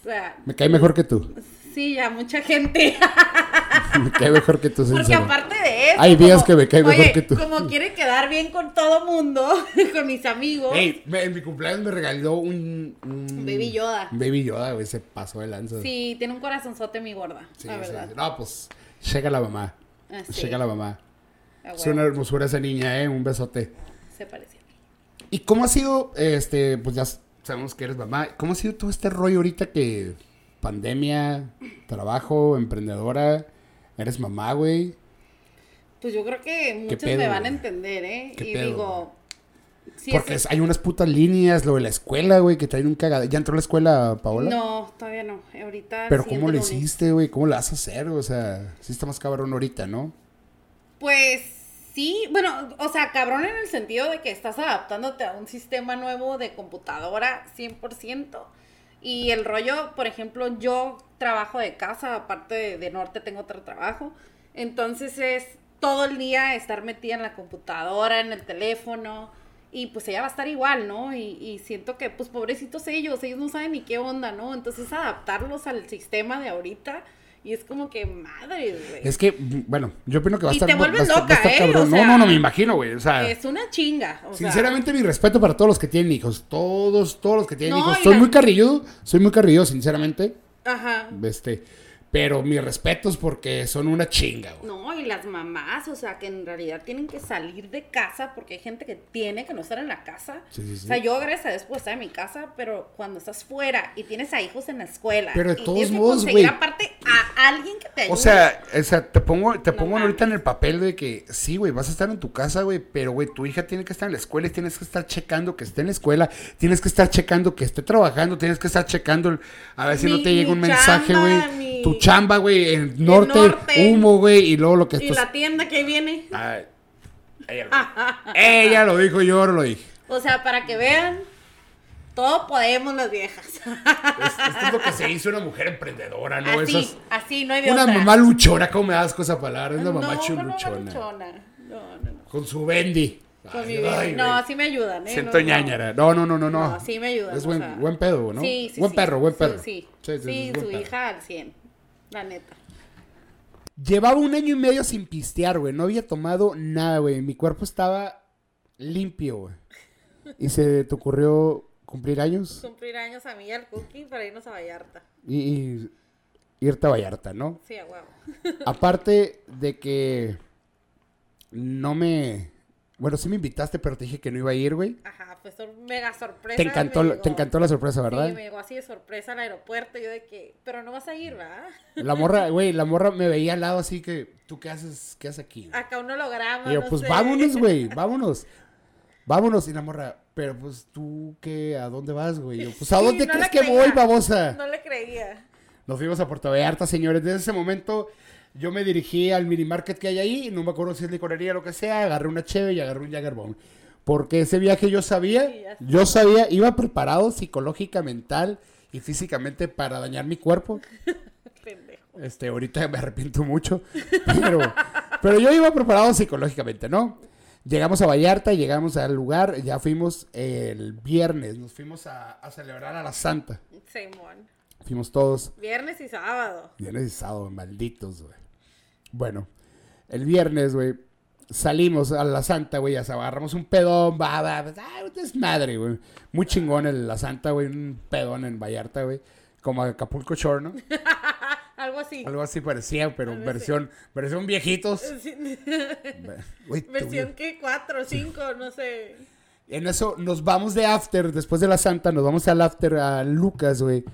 O sea, Me cae mejor que tú. Sí, a mucha gente. *laughs* Me cae mejor que tú, Porque sincero. aparte de eso. Hay días como- que me cae mejor oye, que tú. Como quiere quedar bien con todo mundo, *laughs* con mis amigos. Ey, me- en mi cumpleaños me regaló un, un- Baby Yoda. Un Baby Yoda, güey, se pasó de lanza. Sí, tiene un corazonzote mi gorda, Sí, la sí. verdad. No, pues, llega la mamá. Ah, sí. Llega la mamá. Ah, Es una hermosura esa niña, ¿eh? Un besote. Se parece. ¿Y cómo ha sido, este, pues ya sabemos que eres mamá, cómo ha sido todo este rollo ahorita que pandemia, trabajo, emprendedora, eres mamá, güey? Pues yo creo que muchos pedo, me van a entender, ¿eh? ¿Qué y pedo, digo, sí Porque es- hay unas putas líneas, lo de la escuela, güey, que traen un cagado. ¿Ya entró a la escuela, Paola? No, todavía no. Ahorita. Pero ¿cómo lunes. hiciste, güey? ¿Cómo la vas a hacer? O sea, sí está más cabrón ahorita, ¿no? Pues sí, bueno, o sea, cabrón en el sentido de que estás adaptándote a un sistema nuevo de computadora 100%. Y el rollo, por ejemplo, yo trabajo de casa, aparte de, norte tengo otro trabajo. Entonces es todo el día estar metida en la computadora, en el teléfono. Y pues ella va a estar igual, ¿no? Y, y siento que, pues pobrecitos ellos, ellos no saben ni qué onda, ¿no? Entonces adaptarlos al sistema de ahorita. Y es como que, madre, güey. Es que, bueno, yo opino que va a Y estar, te va a vuelves va loca, ¿eh? cabrón. O sea, no, no, no, me imagino, güey. O sea, Es una chinga. o sea, Sinceramente, mi respeto para todos los que tienen hijos. Todos, todos los que tienen No, hijos. y Soy la- muy carrilludo, soy muy carrilludo, sinceramente. Ajá. Este, pero mis respetos porque son una chinga, güey. No, y las mamás, o sea, que en realidad tienen que salir de casa porque hay gente que tiene que no estar en la casa. Sí, sí, sí. O sea, yo gracias a Dios puedo estar en mi casa, pero cuando estás fuera y tienes a hijos en la escuela. Pero de y todos tienes que modos, güey. aparte a alguien que te ayude. O sea, o sea, te pongo, te No pongo ahorita en el papel de que sí, güey, vas a estar en tu casa, güey, pero güey, tu hija tiene que estar en la escuela y tienes que estar checando que esté en la escuela, tienes que estar checando que esté trabajando, tienes que estar checando a ver si no te llega un mensaje, güey. mi- Tu chamba, güey, en norte, norte. humo, güey, y luego lo que y estás la tienda que viene. Ay, ella, lo dijo. *laughs* ella lo dijo, yo lo dije. O sea, para que vean Todo podemos las viejas. Es- Esto es lo que se hizo una mujer emprendedora, ¿no? así, Esas- así, no hay de una otra. mamá luchona, ¿cómo me das con esa palabra? Es una mamá no, chu- no, no. No, no, no. Con su bendy. Con Ay, mi ay. No, güey. sí me ayudan, ¿eh? Siento no, no. ñañara. No, no, no, no, no. No, sí me ayudan. Es o buen, sea, buen pedo, ¿no? Sí, sí, buen sí. perro, buen perro. Sí, Sí, sí, su perro. hija al 100. La neta. Llevaba un año y medio sin pistear, güey. No había tomado nada, güey. Mi cuerpo estaba limpio, güey. Y se te ocurrió cumplir años Cumplir años a mí y al Cookie para irnos a Vallarta. y, y irte a Vallarta, ¿no? Sí, a huevo. Aparte de que no me... Bueno, sí me invitaste, pero te dije que no iba a ir, güey. Ajá, fue sor- mega sorpresa. Te encantó, llegó. te encantó la sorpresa, ¿verdad? Sí, me llegó así de sorpresa al aeropuerto. Yo de que, pero no vas a ir, ¿verdad? La morra, *laughs* güey, la morra me veía al lado así que, ¿tú qué haces? ¿Qué haces aquí? güey?" Acá un holograma. Y yo, no pues sé. vámonos, *laughs* güey, vámonos. Vámonos. Y la morra, pero pues tú, ¿qué? ¿A dónde vas, güey? Yo, pues ¿a Sí, dónde no crees que creía. voy, babosa? No le creía. Nos fuimos a Puerto Vallarta, señores. Desde ese momento yo me dirigí al mini market que hay ahí. No me acuerdo si es licorería o lo que sea. Agarré una cheve y agarré un Jaggerbomb. Porque ese viaje yo sabía, yo sabía, iba preparado psicológica, mental y físicamente para dañar mi cuerpo. *laughs* Pendejo. Este, ahorita me arrepiento mucho. Pero, pero yo iba preparado psicológicamente, ¿no? Llegamos a Vallarta, llegamos al lugar, ya fuimos el viernes, nos fuimos a, a celebrar a la Santa. Simón. Fuimos todos, Viernes y sábado. viernes y sábado, malditos, güey. Bueno, el viernes, güey, salimos a la Santa, güey, ya se agarramos un pedón, va, va, va, ah, un desmadre, güey. Muy chingón el, la Santa, güey, un pedón en Vallarta, güey. Como Acapulco Shore, ¿no? *laughs* Algo así. Algo así parecía, pero Algo versión, versión viejitos. *laughs* Sí. Versión que cuatro, cinco, no sé. En eso nos vamos de after, después de la Santa, nos vamos al after a Lucas, güey.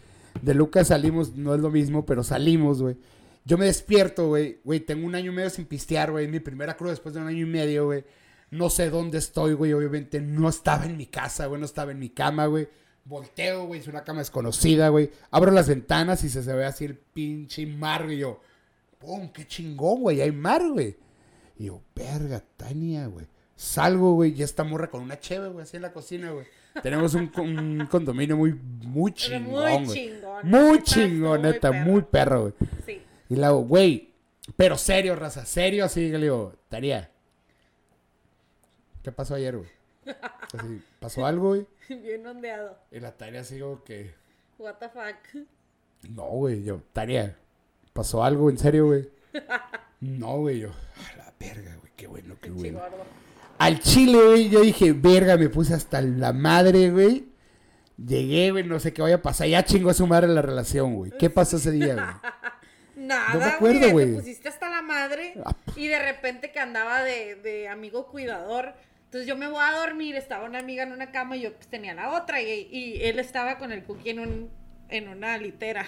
De Lucas salimos, no es lo mismo, pero salimos, güey. Yo me despierto, güey. Güey, tengo un año y medio sin pistear, güey. Mi primera cruda después de un año y medio, güey. No sé dónde estoy, güey. Obviamente no estaba en mi casa, güey. No estaba en mi cama, güey. Volteo, güey. Es una cama desconocida, güey. Abro las ventanas y se, se ve así el pinche mar, güey. Y yo, ¡pum! ¡Qué chingón, güey! Hay mar, güey. Y yo, verga, Tania, güey. Salgo, güey, y esta morra con una cheve, güey, así en la cocina, güey. Tenemos un, un condominio muy, muy chingón, muy chingón. Muy chingón, neta, perro. muy perro, güey. Sí. Y le hago, güey, pero serio, raza, serio, así le digo, Tania, ¿qué pasó ayer, güey? Así, ¿pasó algo, güey? Bien ondeado. Y la así como que, What the fuck. no, güey, yo, Tania, ¿pasó algo, en serio, güey? *laughs* No, güey, yo, a la verga, güey, qué bueno, qué bueno. Al chile, güey, yo dije, verga, me puse hasta la madre, güey. Llegué, güey, no sé qué vaya a pasar. Ya chingó a su madre la relación, güey. ¿Qué pasó ese día, güey? Nada, No güey. Te pusiste hasta la madre Ah. y de repente que andaba de, de amigo cuidador. Entonces yo me voy a dormir, estaba una amiga en una cama y yo pues tenía la otra y, y él estaba con el cookie en, un, en una litera.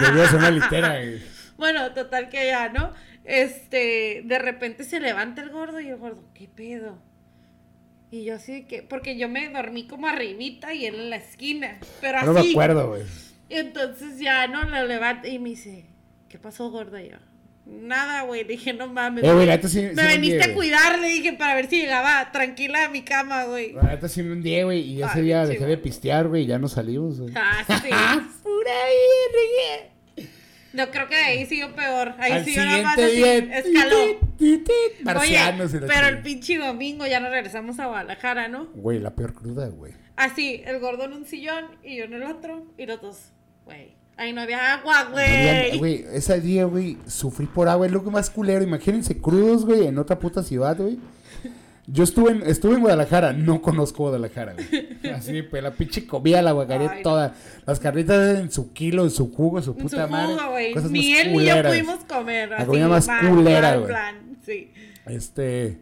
Debía una litera. *laughs* Bueno, total que ya, ¿no? Este, de repente se levanta el gordo y el gordo, ¿qué pedo? Y yo así que, porque yo me dormí como arribita y él en la esquina, pero así. No me acuerdo, güey. Entonces ya, ¿no? Lo levanta y me dice, ¿qué pasó, gorda? Y yo, nada, güey. Le dije, no mames. Eh, güey, güey. la neta sí- sí me me veniste a cuidar, le dije, para ver si llegaba tranquila a mi cama, güey. La neta sí me hundí, güey. Y ese Ay, día dejé de pistear, güey. Y ya no salimos, güey. Ah, sí. *laughs* Pura virgen. No, creo que ahí siguió peor. Ahí Al siguió nada más siguiente así, día. escaló. tit, tit, Oye, Marcianos y la pero el pinche domingo ya nos regresamos a Guadalajara, ¿no? Güey, la peor cruda, güey. Así, el gordo en un sillón y yo en el otro. Y los dos, güey. Ahí no había agua, güey. Güey, ese día, güey, sufrí por agua. Es lo que más culero. Imagínense crudos, güey, en otra puta ciudad, güey. Yo estuve en, estuve en Guadalajara, no conozco Guadalajara, güey. *laughs* Así, pues la pinche comida la guacaré Ay, toda. Las carnitas en su kilo, en su jugo, en su En puta su madre. jugo. Cosas Ni él ni yo pudimos comer. La así, comida más culera, güey. Sí. Este.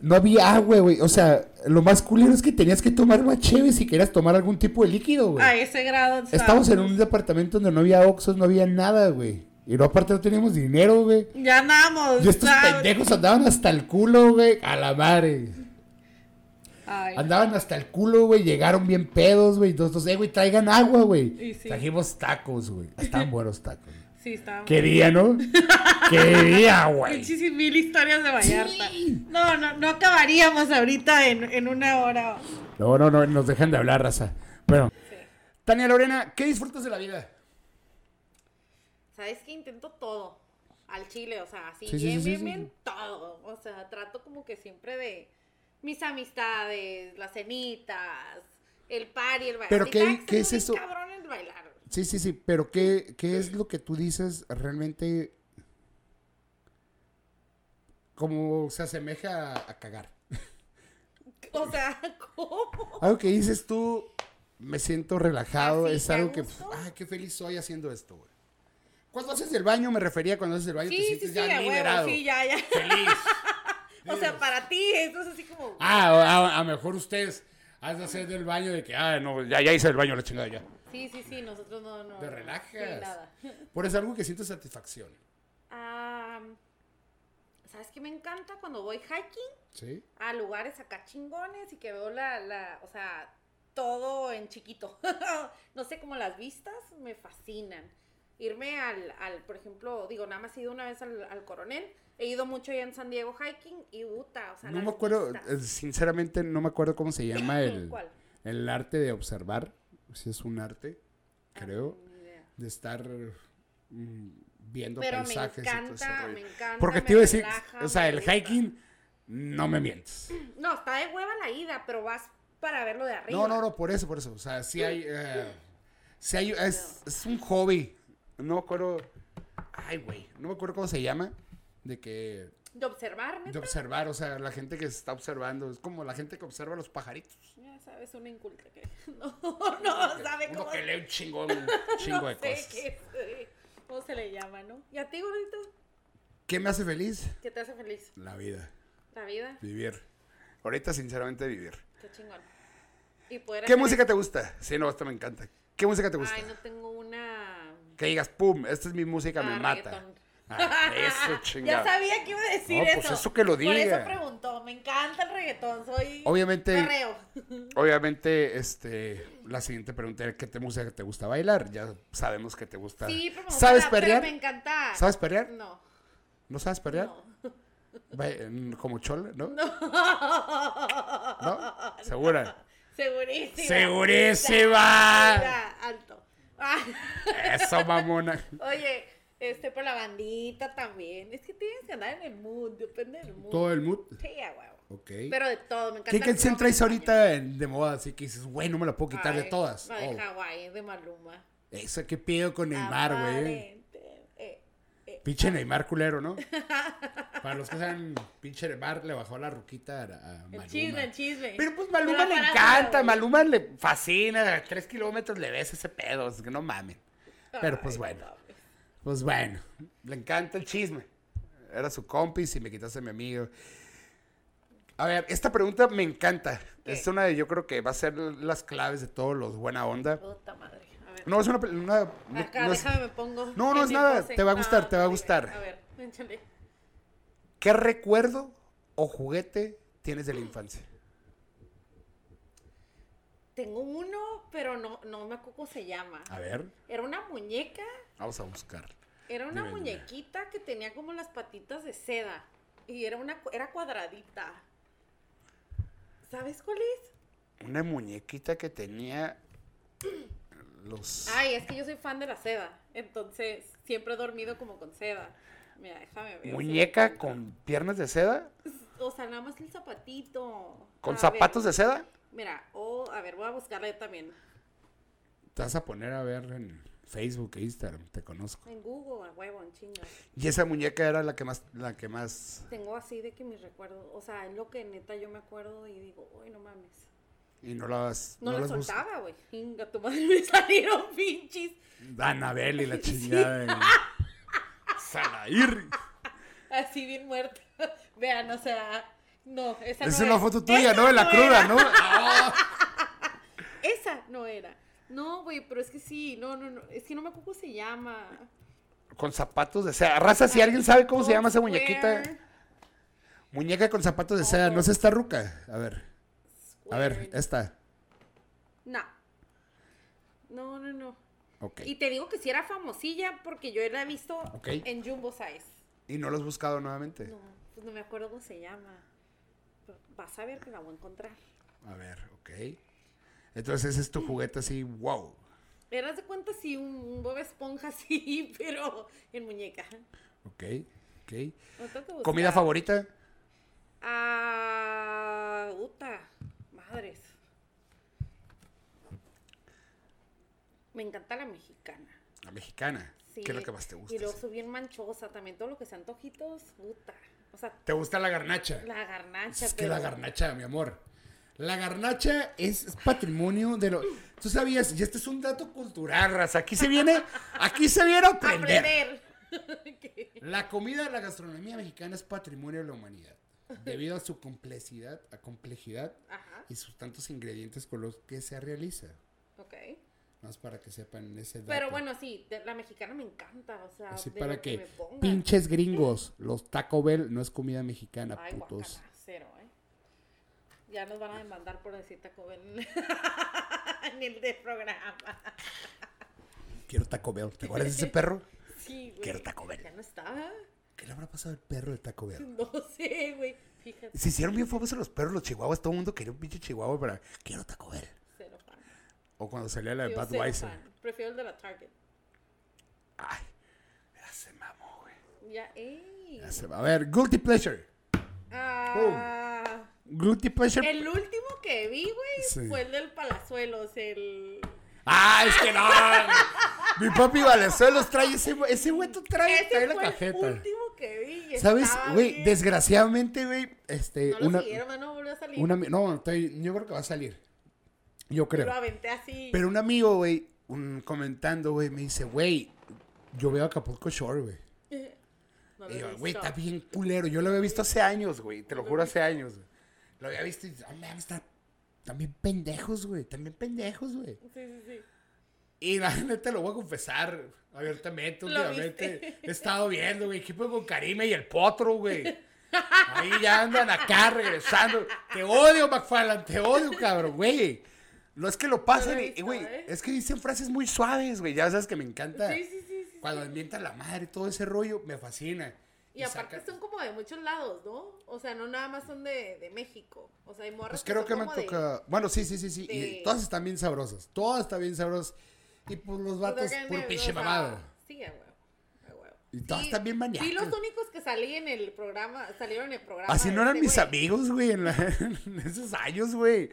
No había agua, güey. O sea, lo más culero es que tenías que tomar más chévere si querías tomar algún tipo de líquido, güey. A ese grado. Estamos en estábamos. un departamento donde no había oxos, no había nada, güey. Y no, aparte no teníamos dinero, güey. Ya andamos. Y estos ¿sabes? pendejos andaban hasta el culo, güey. A la madre. Ay, Andaban hasta el culo, güey. Llegaron bien pedos, güey. Entonces, eh, güey, traigan agua, güey. Sí. Trajimos tacos, güey. Estaban buenos tacos. Sí, estábamos. Qué día, ¿no? Qué día, *laughs* güey. Muchísimas mil historias de Vallarta. No, no, no acabaríamos ahorita en, en una hora. No, no, no, nos dejan de hablar, raza. Bueno, Sí. Tania Lorena, ¿qué disfrutas de la vida? ¿Sabes que Intento todo. Al chile, o sea, así, Sí, sí, bien, sí, sí, bien, sí. bien, todo. O sea, trato como que siempre de mis amistades, las cenitas, el party, el bailar. Pero ¿qué- qué es eso? cabrón el bailar. Sí, sí, sí, pero ¿qué, qué es lo que tú dices realmente como se asemeja a, a cagar? *laughs* O sea, ¿cómo? Algo que dices tú, me siento relajado, ¿Así, es te algo que, ah, qué feliz soy haciendo esto, güey. Cuando haces el baño, me refería cuando haces el baño, te Sí, sí, sientes sí, ya a huevo, liberado, sí, ya, ya. feliz. *laughs* O sea, para ti, eso es así como. Ah, a, a mejor ustedes has de hacer del baño de que, ah, no, ya, ya hice el baño, la chingada ya. Sí, sí, sí, nosotros no, no. Te relajas. Sí, nada. Por eso es algo que siento satisfacción. Ah, ¿Sabes qué me encanta cuando voy hiking? ¿Sí? a lugares acá chingones y que veo la, la, o sea, todo en chiquito. *laughs* no sé, como las vistas me fascinan. Irme al, al, por ejemplo, digo, nada más he ido una vez al, al Coronel, he ido mucho allá en San Diego hiking y Utah, o sea, No me acuerdo, vistas. eh, sinceramente no me acuerdo cómo se llama *laughs* el, ¿Cuál? el arte de observar. Si es un arte, creo, Ah, de estar mm, viendo Pero me paisajes y todo ese encanta, me encanta, Porque me te iba a decir, o sea, me el gusta. hiking, no me mientes. *clears throat* No, está de hueva la ida, pero vas para verlo de arriba. No, no, no, por eso, por eso. O sea, sí hay, *clears throat* eh, sí hay, es, es un hobby. No me acuerdo, ay, güey, no me acuerdo cómo se llama, de que De observar, De observar, o sea, la gente que se está observando, es como la gente que observa los pajaritos. Ya sabes, una inculta que *laughs* no, no sabe Uno cómo. que lee un chingo, *laughs* un chingo no de sé cosas. qué, cómo se le llama, ¿no? ¿Y a ti, gordito? ¿Qué me hace feliz? ¿Qué te hace feliz? La vida, La vida. vivir. Ahorita, sinceramente, vivir. Qué chingón. Y poder ¿Qué hacer música te gusta? Sí, no, esto me encanta. ¿Qué música te gusta? Ay, no tengo una. Que digas, pum, esta es mi música, me Ah, mata. reggaetón. Ah, *laughs* eso, Ya chingada. sabía que iba a decir No, eso. pues eso que lo Por diga. eso preguntó. Me encanta el reggaetón. Soy. Obviamente- Perreo. *laughs* Obviamente, este, la siguiente pregunta era, ¿qué te música te gusta bailar? Ya sabemos que te gusta. Sí, pero me gusta ¿Sabes la- pero perrear? me encanta. ¿Sabes perrear? No. ¿No sabes perrear? No. *laughs* Como chola, ¿no? No. ¿Segura? Segurísima. ¡Segurísima! Alto. Ah. Eso, mamona. Oye, este por la bandita también. Es que tienes que andar en el mood, depende del mood. Todo el mood. Sí, a huevo. Ok. Pero de todo, me encanta. ¿Qué el canción traes ahorita en- de moda? Así que dices, güey, no me la puedo quitar de Ay, todas. La de Oh, Hawái, de Maluma. Eso, ¿qué pido con Neymar, güey? Aparente, eh, eh. Pinche Neymar culero, ¿no? *laughs* Para los que saben, pinche Neymar le bajó la ruquita a, a Maluma. El chisme, el chisme. Pero pues Maluma le encanta. Maluma le fascina, a tres kilómetros le ves ese pedo, es que no mamen. Pero pues bueno. Pues bueno, le encanta el chisme. Era su compis y me quitaste a mi amigo. A ver, esta pregunta me encanta. ¿Qué? Es una de, yo creo que va a ser las claves de todos los buena onda. Puta madre. A ver. No, es una... una- Acá, no es- me pongo. No, no es nada, te va a gustar, Ah, te va a ok. gustar. A ver, échale. ¿Qué recuerdo o juguete tienes de la infancia? Tengo uno, pero no, no me acuerdo cómo se llama. A ver, Era una muñeca. vamos a buscar. Era una Dime, muñequita que tenía como las patitas de seda. Y era una era cuadradita. ¿Sabes cuál es? Una muñequita que tenía los... Ay, es que yo soy fan de la seda. Entonces, siempre he dormido como con seda. Mira, déjame ver. Muñeca con piernas de seda, O sea, nada más el zapatito. con A zapatos ver, de seda. Mira, o a ver, voy a buscarla yo también. Te vas a poner a ver en Facebook e Instagram, te conozco. En Google, a huevo, en chinga. Y esa muñeca era la que más, la que más, Tengo así de que mis recuerdos, o sea, es lo que neta yo me acuerdo y digo, uy, no mames. y no las, No, no la las bus- soltaba, güey. Chinga, tu madre *laughs* me salieron pinches. Anabel y la *laughs* chingada. de- *laughs* Salair. Así bien muerta. Vean, o sea, no, esa Es no una era. foto tuya, ¿no? En la cruda, era. ¿no? *laughs* Esa no era. No, güey, pero es que sí, no, no, no, es que no me acuerdo cómo se llama. Con zapatos de seda. Raza, si alguien sabe cómo se llama esa muñequita. Muñeca con zapatos de seda. No sé, está ruca. A ver. A ver, esta. No. No, no, no. Ok. Y te digo que sí era famosilla porque yo la he visto en Jumbo Size. ¿Y no lo has buscado nuevamente? No, pues no me acuerdo cómo se llama. Vas a ver que la voy a encontrar. A ver, ok. Entonces ese es tu juguete así, wow. Eras de cuenta sí, un, Bob Esponja *laughs* así, pero en muñeca. Ok, ok. ¿Comida favorita? Ah, puta, madres. Me encanta la mexicana. La mexicana. Sí. ¿Qué es lo que más te gusta? Y luego bien manchosa también, todo lo que sean antojitos, puta. O sea, ¿Te gusta la garnacha? la garnacha, Es que la garnacha, mi amor. La garnacha es, patrimonio de lo. Tú sabías, y este es un dato cultural, raza. Aquí se viene, aquí se viene a aprender. *laughs* La comida, la gastronomía mexicana es patrimonio de la humanidad. Debido a su complejidad, a complejidad Ajá. y sus tantos ingredientes con los que se realiza. Ok. Más para que sepan ese dato. Pero bueno, sí, de- la mexicana me encanta, o sea, Así de para lo que, me pinches gringos, los Taco Bell no es comida mexicana, Ay, putos. cero, ¿eh? Ya nos van a demandar por decir Taco Bell *laughs* en el de programa. Quiero Taco Bell. ¿Te acuerdas de ese perro? *laughs* Sí, güey. Quiero Taco Bell. Ya no está. ¿Qué le habrá pasado al perro de Taco Bell? No sé, güey. Fíjate, Se hicieron bien famosos los perros, los chihuahuas. Todo el mundo quería un pinche chihuahua para. Quiero Taco Bell. O cuando salía la de Yo Budweiser. fan. Prefiero el de la Target. Ay, ya se mamó, güey. Ya, ey. Ya se va. A ver, Guilty Pleasure. Ah, Guilty Pleasure. el último que vi, güey, Sí. fue el del Palazuelos, el... Ah, es que no. Mi papi Valenzuelos trae ese, ese güey, tú trae, trae la fue el cajeta. último que vi. ¿Sabes, güey? Desgraciadamente, güey, este, No lo una, siguieron, no volvió a salir. una, no, estoy- yo creo que va a salir. Yo creo. Lo aventé así. Pero un amigo, güey, un, comentando, güey, me dice, güey, yo veo Acapulco Shore, güey. *laughs* No lo Y yo, güey, está bien culero. Yo lo había visto hace años, güey. Te lo juro, hace años. güey. Lo había visto y, ah, man, están también pendejos, güey. También pendejos, güey. Sí, sí, sí. Y la *laughs* neta lo voy a confesar abiertamente. Últimamente he estado viendo, güey, equipo con Karime y el Potro, güey. Ahí ya andan acá regresando. Te odio, McFarland, te odio, cabrón, güey. No es que lo pasen, No lo he y- y, visto, güey. ¿eh? Es que dicen frases muy suaves, güey. Ya sabes que me encanta. Sí, sí, sí, sí, Cuando invientan la madre, todo ese rollo, me fascina. Y aparte saca- son como de muchos lados, ¿no? O sea, no nada más son de, de México. O sea, hay morras Pues creo son que me como de- toca. Bueno, sí, sí, sí, sí. de- Y todas están bien sabrosas. Todas están bien sabrosas. Y pues los vatos, Pues, puro o pinche sea, mamado. Sí, huevo. Y todas están bien maníacas. Sí, los únicos que salí en el programa, salieron en el programa. Así no de eran este mis güey. amigos, güey, en, *laughs* en esos años, güey.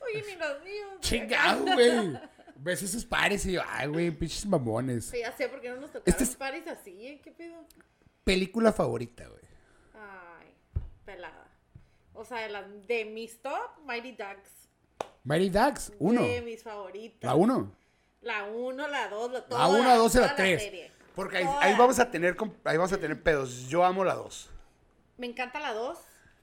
Oye, ni los míos. Chingado, güey. *laughs* Ves esos pares y yo, ay, güey, pinches mamones. Sí, ya sé, porque no nos tocaron Este es- paris así, ¿eh? ¿Qué pedo? Película favorita, güey. Ay, pelada. O sea, de, las- de mis top, Mighty Ducks. Mighty Ducks, uno. De mis favoritas. La uno. La 1, la 2, la La toda, uno, la dos y toda la tres. serie. Porque ahí, ahí vamos a tener, ahí vamos a tener pedos. Yo amo la dos. Me encanta la 2.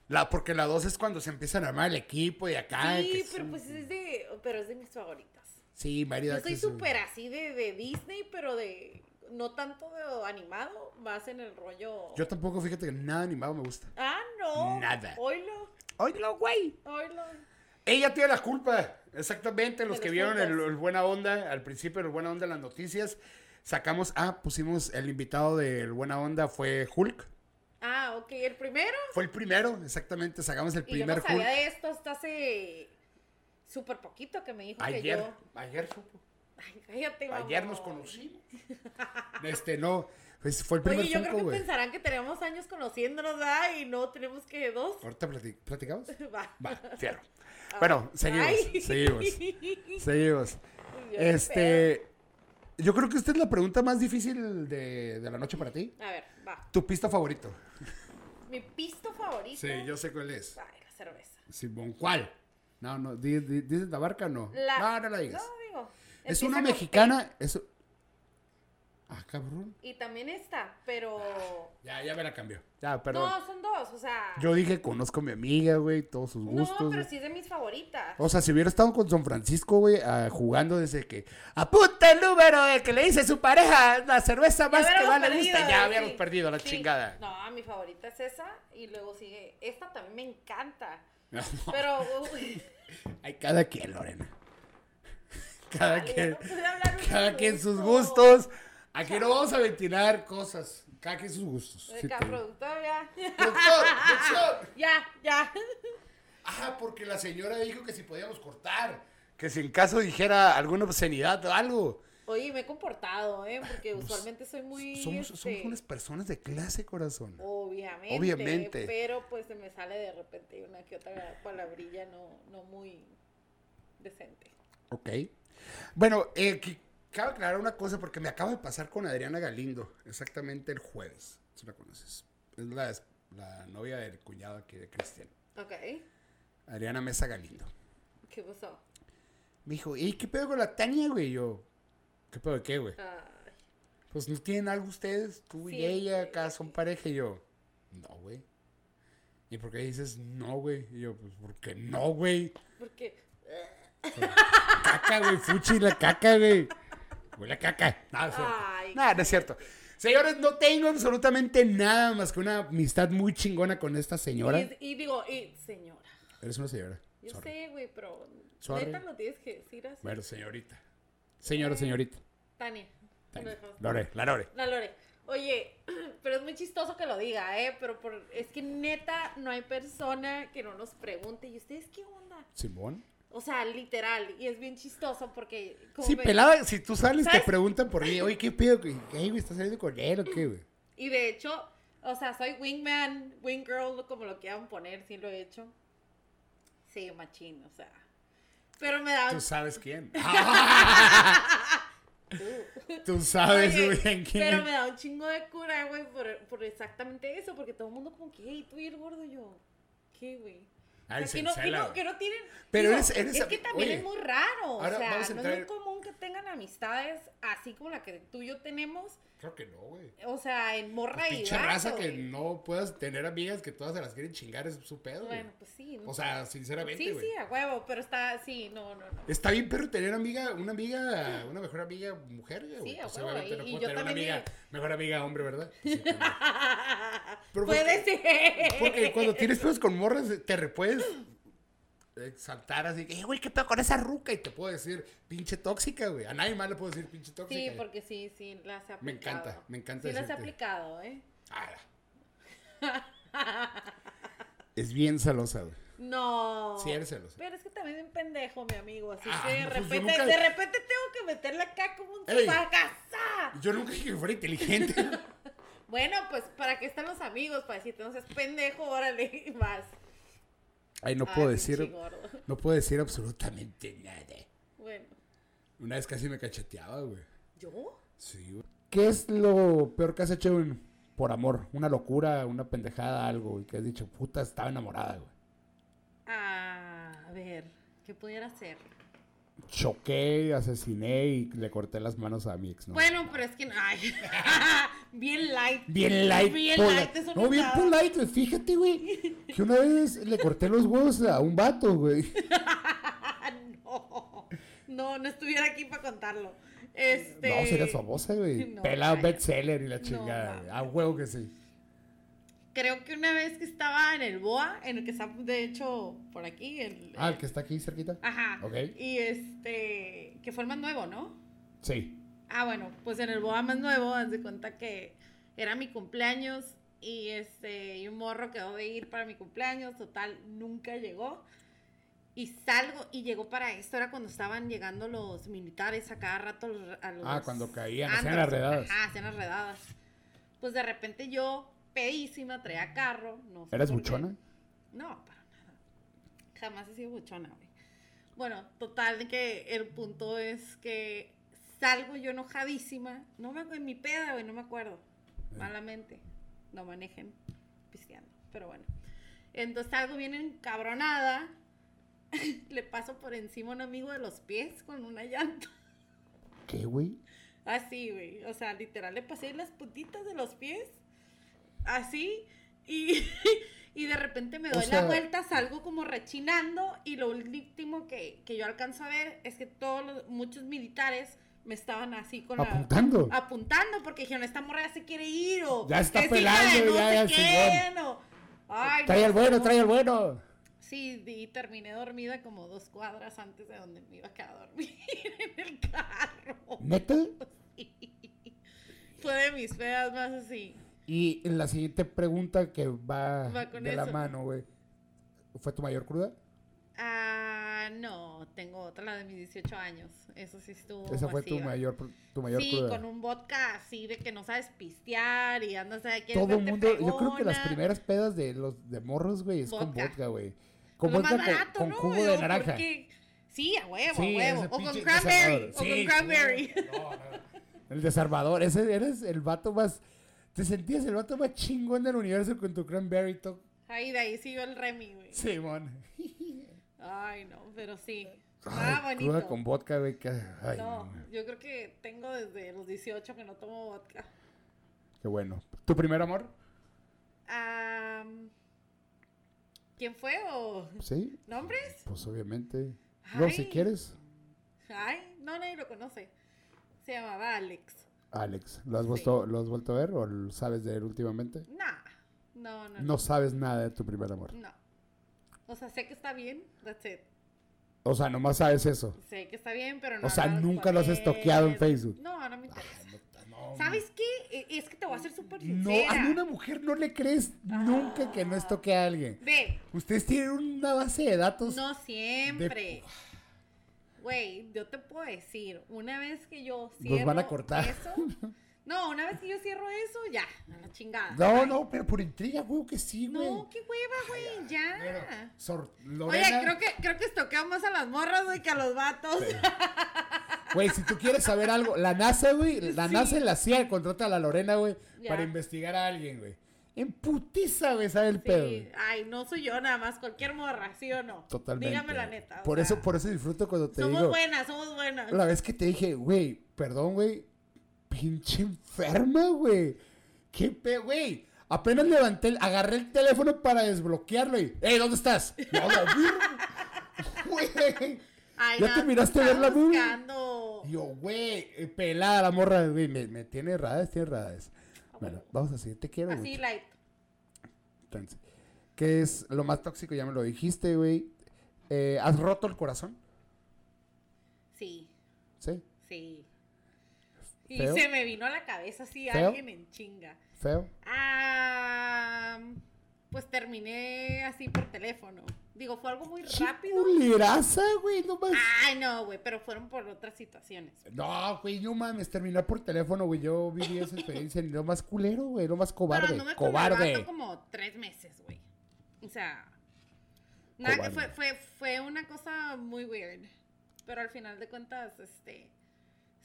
La, porque la dos es cuando se empiezan a armar el equipo y acá. sí, pero pues es de, pero es de mis favoritas. Sí, Mighty Yo soy es súper así de, de Disney, pero de no tanto de animado, más en el rollo. Yo tampoco, fíjate que nada animado me gusta. Ah, no. Nada. Oilo, Óyelo, güey. oilo. Ella tiene la culpa, exactamente. Los que vieron el Buena Onda, al principio el Buena Onda en las noticias, sacamos, ah, pusimos el invitado del Buena Onda fue Hulk. Ah, ok, el primero. Fue el primero, exactamente, sacamos el Y yo primer no sabía Hulk. de esto hasta hace súper poquito que me dijo que Ayer, yo. ayer supo. Ay, cállate, Ayer nos conocimos. Este, no, pues fue el primer Oye, yo Funko, creo que pensarán que tenemos años conociéndonos, ¿verdad? Y no tenemos que dos. Ahorita plati- platicamos. *laughs* Va. Va, fierro. Bueno, seguimos, Ay. seguimos, *laughs* seguimos. Yo Este, yo creo que esta es la pregunta más difícil de, de la noche para ti. A ver, va. Tu pista favorito. Mi pisto favorito. Sí, yo sé cuál es. Ay, la cerveza. Simón, ¿cuál? No, no, di- di- ¿dices la barca no? La... No, no la digas. No, digo. es una mexicana, es... Ah, cabrón. Y también esta, pero. Ya, ya me la cambió. Ya, perdón. No, son dos, o sea. Yo dije, conozco a mi amiga, güey, todos sus gustos. no, pero güey. sí es de mis favoritas. O sea, si hubiera estado con San Francisco, güey, ah, jugando desde que apunta el número de que le dice su pareja la cerveza más que hubiéramos más le gusta. perdido, Ya sí. habíamos perdido la Sí. chingada. No, mi favorita es esa. Y luego sigue. Esta también me encanta. *laughs* Pero. uy, *laughs* Hay cada quien, Lorena. *laughs* Cada Vale, quien. no pude hablar un cada quien sus gustos. Aquí no vamos a ventilar cosas. Cada quien sus gustos. Sí, acá, productor, ya. Doctor, doctor. *laughs* ya, ya. Ah, porque la señora dijo que si podíamos cortar. Que si en caso dijera alguna obscenidad o algo. Oye, me he comportado, ¿eh? Porque usualmente soy muy. Somos, este, somos unas personas de clase, corazón. Obviamente. Obviamente. Pero pues se me sale de repente una que otra palabrilla no, no muy decente. Ok. Bueno, eh, cabe aclarar una cosa porque me acaba de pasar con Adriana Galindo, exactamente el jueves. Si la conoces. Es la, la novia del cuñado aquí de Cristian. Ok. Adriana Mesa Galindo. ¿Qué pasó? Me dijo, ¿y qué pedo con la Tania, güey? Yo, ¿qué pedo de qué, güey? Ay, Pues no tienen algo ustedes, tú Sí, y ella, acá son pareja. Y yo, no, güey. ¿Y por qué dices no, güey? Y yo, pues, porque no, güey? porque. Caca, güey, fuchi la caca, güey. Huele a caca. Nada. Ay, Nada, no es cierto. Señores, no tengo absolutamente nada más que una amistad muy chingona con esta señora. Y, y digo, y, señora. Eres una señora. Yo Sorry. sé, güey, pero. Sorry. Neta lo tienes que decir así. Bueno, señorita. Señora, señorita. Tania. Lore, la Lore. La Lore. Oye, *clears throat* pero es muy chistoso que lo diga, ¿eh? Pero por, es que neta no hay persona que no nos pregunte, ¿y ustedes qué onda? Simón. O sea, literal, y es bien chistoso porque... como Sí, me- pelada, si tú sales, ¿Sabes? te preguntan por mí. Oye, ¿qué pedo? ¿Qué, güey? ¿Estás saliendo con él o qué, güey? Y de hecho, o sea, soy wingman, wingirl, como lo quieran poner, sí lo he hecho. Sí, machín, o sea. Pero me da... Tú sabes quién. *laughs* *laughs* Tú sabes Oye, muy bien quién. Pero me da un chingo de cura, güey, por, por exactamente eso, porque todo el mundo como que, hey, tú y el gordo, y yo, ¿qué, güey? Ay, O sea, se que, no, que, encela, no, güey. que no tienen... Pero digo, eres- eres es que también oye, es muy raro, o sea, a no es muy común que tengan amistades así como la que tú y yo tenemos, Creo que no, güey. o sea, en morra y Pinche gato, raza que no puedas tener amigas que todas se las quieren chingar es su pedo. Bueno, pues sí. ¿no? O sea, sinceramente, Sí, sí, a huevo, pero está, sí, no, no, no. Está bien, pero tener amiga, una amiga, una mejor amiga mujer, güey. Sí, a Pues, huevo, obviamente y- no y puedo yo tener una amiga, mejor amiga hombre, ¿verdad? *laughs* Pues sí, también. *laughs* Pero Puede porque- ser. Porque cuando tienes pedos con morras, te re- puedes saltar así, eh, güey, ¿qué pedo con esa ruca? Y te puedo decir, pinche tóxica, güey. A nadie más le puedo decir pinche tóxica. Sí, porque sí, sí, las he aplicado. Me encanta, me encanta Sí, las he decirte. aplicado, ¿eh? Ah. es bien celosa, güey. No. Sí, eres celosa. Pero es que también es un pendejo, mi amigo. Así Ah, que de no, pues repente, nunca- de repente tengo que meterle acá como un fracasá. Yo nunca dije que fuera inteligente. *laughs* Bueno, pues para qué están los amigos, para decirte, no seas pendejo, órale, y más. Ay, no Ay, puedo decir, no puedo decir absolutamente nada. Bueno. Una vez casi me cacheteaba, güey. ¿Yo? Sí, güey. ¿Qué es lo peor que has hecho por amor? Una locura, una pendejada, algo, y que has dicho, puta, estaba enamorada, güey. Ah, a ver, ¿qué pudiera hacer? Choqué, asesiné y le corté las manos a mi ex, ¿no? Bueno, pero es que, ay, *laughs* bien light. Bien light. Bien polite. light, eso no, no bien polite. Fíjate, güey. Que una vez le corté los huevos a un vato, güey. *laughs* No, no, no estuviera aquí para contarlo. Este. No, serías famosa, güey. *laughs* No, Pelado bestseller y la chingada. güey. a huevo que sí. Creo que una vez que estaba en el BOA, en el que está, de hecho, por aquí. El, Ah, el que está aquí cerquita. Ajá. Ok. Y este. Que fue el más nuevo, ¿no? Sí. Ah, bueno, pues en el BOA más nuevo, haz de cuenta que era mi cumpleaños y este, y un morro quedó de ir para mi cumpleaños, total, nunca llegó. Y salgo y llegó para esto, era cuando estaban llegando los militares a cada rato a los... Ah, cuando caían, hacían las redadas. Ajá, hacían las redadas. Pues de repente yo, pedísima, traía carro, no sé ¿Eras por qué. buchona? No, para nada. Jamás he sido buchona, güey. Bueno, total que el punto es que salgo yo enojadísima. No me en mi peda, güey, no me acuerdo. Malamente. No manejen pisteando. Pero bueno. Entonces salgo bien encabronada. *laughs* Le paso por encima a un amigo de los pies con una llanta. ¿Qué, güey? Así, güey. O sea, literal le pasé las puntitas de los pies. Así. Y, *laughs* y de repente me O doy sea- la vuelta, salgo como rechinando. Y lo último que, que yo alcanzo a ver es que todos los, muchos militares me estaban así con Apuntando. la. Apuntando, porque dijeron, esta morra ya se quiere ir. O Ya está "Es hija de pelando, no ya, sé ya, quién", o, "Ay, Trae no, el bueno, no". trae el bueno. Sí, y terminé dormida como dos cuadras antes de donde me iba a quedar a dormir *laughs* en el carro. ¿Neta? *laughs* Fue de mis feas más así. Y en la siguiente pregunta que va, Va con de la mano, güey. ¿Fue tu mayor cruda? Ah, no, tengo otra, la de mis 18 años. Eso sí estuvo. Esa fue tu mayor, tu mayor Sí, cruda. con un vodka así de que no sabes pistear y andas aquí. Todo el mundo, yo creo que las primeras pedas de los de morros, güey, es con Vodka. güey. Con Lo más vodka con- barato, con, ¿no? jugo de naranja. porque- Sí, a huevo, Sí, a huevo. O con cranberry. O con cranberry. El desarmador, ese eres el vato más. Te sentías el vato más chingón del universo con tu cranberry top. Ahí de ahí siguió el Remy, güey. Simón. Ay, no, pero sí. Ay, Ah, cruda bonito. con vodka, güey. que- Ay, No, no. yo creo que tengo desde los 18 que no tomo vodka. Qué bueno. ¿Tu primer amor? Am, ¿Quién fue o Sí, nombres? pues obviamente. No, Ay. si quieres. Ay, no, nadie lo conoce. Se llamaba Alex. Alex, ¿lo has, Sí. vuelto, ¿lo has vuelto a ver o sabes de él últimamente? Nah, no, no, no. No sabes nada de tu primer amor. No. O sea, sé que está bien, that's it. O sea, nomás sabes eso. Sé que está bien, pero no. O sea, nunca lo has estoqueado en Facebook. No, no me interesa. No, ¿Sabes qué? E- Es que te voy a ser súper no, sincera. a una mujer no le crees nunca que no estoque a alguien. Ve, Ustedes tienen una base de datos. no siempre. Güey, yo te puedo decir, una vez que yo cierro van a cortar. eso. No, una vez que yo cierro eso, ya, a la chingada. No, no, pero por intriga, güey, que sí, güey. No, qué hueva, güey, ya. Oye, creo que, creo que estoqueo más a las morras, güey, que a los vatos. *laughs* Güey, si tú quieres saber algo, la NASA, güey, la Sí. NASA en la CIA contrata a la Lorena, güey, para investigar a alguien, güey. En putiza, güey, sabe el pedo, Sí, ay, no soy yo nada más, cualquier morra, ¿sí o no? Totalmente. Dígame la neta. Por sea, eso, por eso disfruto cuando te Somos digo. buenas, somos buenas. La vez que te dije, güey, perdón, güey, pinche enferma, güey. ¿Qué pe, güey? Apenas levanté, el- agarré el teléfono para desbloquearlo y, ¡Ey, ¿dónde estás? No. Güey. Ay, ¿Ya no, te miraste estaba ver la movie? Yo, güey, eh, pelada la morra, güey, me, me tiene erradas, tiene erradas. Bueno, vamos a seguir, te quiero Así, mucho. light. Entonces, ¿Qué es lo más tóxico? Ya me lo dijiste, güey. Eh, ¿Has roto el corazón? Sí, ¿Sí? sí. Y ¿Feo? se me vino a la cabeza así ¿Feo? alguien en chinga. ¿Feo? Ah, pues terminé así por teléfono. Digo, fue algo muy rápido. Culeraza, güey, no mames. Ay, no, güey, pero fueron por otras situaciones. No, güey, no mames, terminar por teléfono, güey. Yo viví esa experiencia y lo más culero, güey, lo más cobarde. Pero no me cobarde. como tres meses, güey. O sea, nada que fue, fue, fue una cosa muy weird. Pero al final de cuentas, este,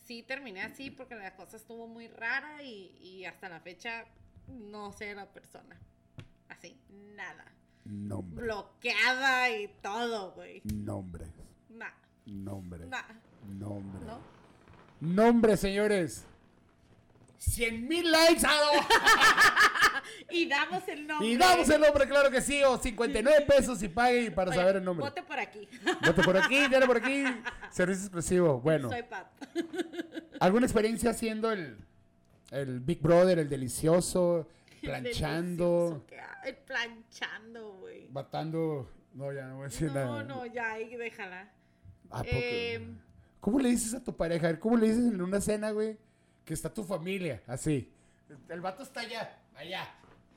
sí terminé así porque la cosa estuvo muy rara y, y hasta la fecha no sé la persona. Así, nada. Nombre. Bloqueada y todo, güey. Nombre. Nah, Nombre. nah, Nombre. ¿no? Nombre, señores. 100 mil likes. ¡ah, *laughs* Y damos el no! nombre. Y damos el nombre, claro que sí. O 59 pesos y pague para Oye, saber el nombre. Vote por aquí. Vote por aquí, dale por aquí. *laughs* Servicio exclusivo. Bueno, Soy Pat. ¿alguna experiencia haciendo el, el Big Brother, el delicioso, *laughs* planchando, planchando, güey. batando? No, ya no voy a decir No, nada. no, ya, ahí déjala. ¿A poco? Eh, ¿Cómo le dices a tu pareja? ¿Cómo le dices en una cena, güey? Que está tu familia, así. El vato está allá, allá,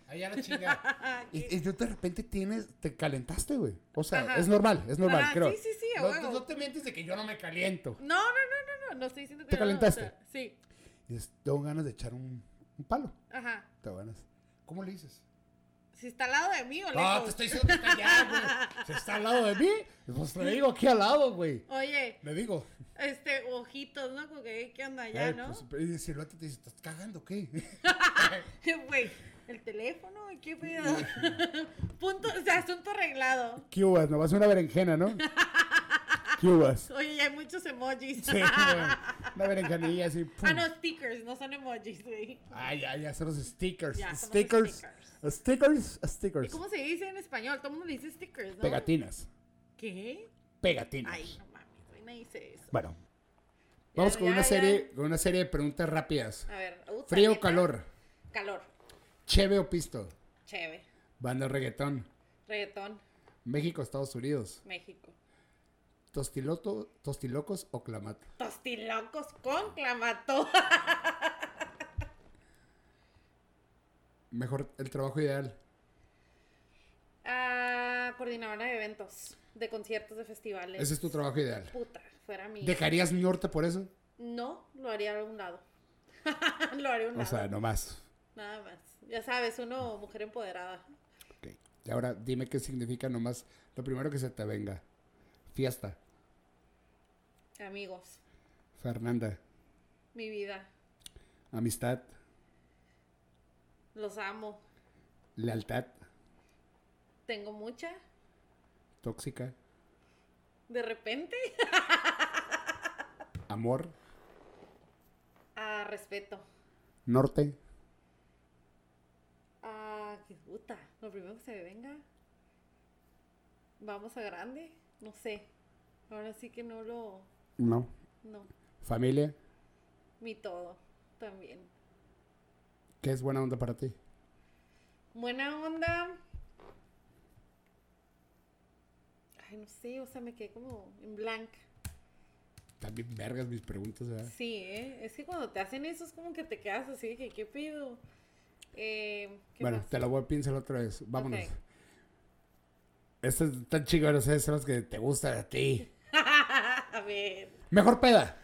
allá la chingada. *laughs* y, y de repente tienes, te calentaste, güey. O sea, Ajá. es normal, es normal, Ajá, creo. sí, sí, sí, no, huevo. no te mientes de que yo no me caliento. No, no, no, no, no, no estoy diciendo que ¿Te no, calentaste? o sea, sí, Y tengo ganas de echar un, un palo. ajá. Tengo ganas. ¿Cómo le dices? Si está al lado de mí o No, lejos. te estoy diciendo que está allá, güey. Si está al lado de mí, pues le digo aquí al lado, güey. Oye, Le digo. este, ojitos, ¿no? Como que, ¿qué onda allá, "Ay, no? pues, y si el vato te dice, ¿estás cagando qué? *laughs* Güey, el teléfono, ¿qué pedo? *laughs* Punto, o sea, asunto arreglado. Cubas, no vas a una berenjena, ¿no? *laughs* Oye, hay muchos emojis. Sí. *laughs* Una berenjenilla así. pum. ah, no, stickers, no son emojis, güey. Ay, ya, ya, son los stickers. Ya, son los stickers. stickers. Stickers, ¿Y stickers. cómo se dice en español? Todo el mundo le dice stickers, ¿no? Pegatinas. ¿Qué? Pegatinas. Ay, no mames, güey, nadie dice eso. Bueno. Vamos Ya, con ya, una serie, con una serie de preguntas rápidas. A ver, uh, Frío o calor. Calor. Cheve o pisto. Chévere. Banda reggaetón. Reggaetón, México, Estados Unidos. México. Tostiloto, tostilocos o clamato. Tostilocos con clamato. Mejor el trabajo ideal. Ah, coordinadora de eventos, de conciertos, de festivales. Ese es tu trabajo ideal. Puta, fuera mi. ¿Dejarías norte por eso? No, lo haría a un lado. *laughs* lo haría a un O lado. sea, nomás. Nada más. Ya sabes, uno, mujer empoderada. Ok. Y ahora dime qué significa nomás lo primero que se te venga. Fiesta. Amigos, Fernanda. mi vida, Amistad. los amo. Lealtad. Tengo mucha. Tóxica. De repente, *laughs* Amor. a respeto. Norte. Ah, qué puta. Lo primero que se me venga. Vamos a grande. No sé. Ahora sí que no lo. No. No. Familia. Mi todo. También. ¿Qué es buena onda para ti? Buena onda. Ay, no sé. O sea, me quedé como en blank. También vergas mis preguntas, ¿verdad? Sí, ¿eh? Es que cuando te hacen eso es como que te quedas así de que, ¿qué pido? Eh, ¿qué Bueno, más? te la voy a pincelar otra vez. Vámonos. Ok. Estas tan chingón, esas son las que te gustan a ti. *laughs* a ver. Mejor peda.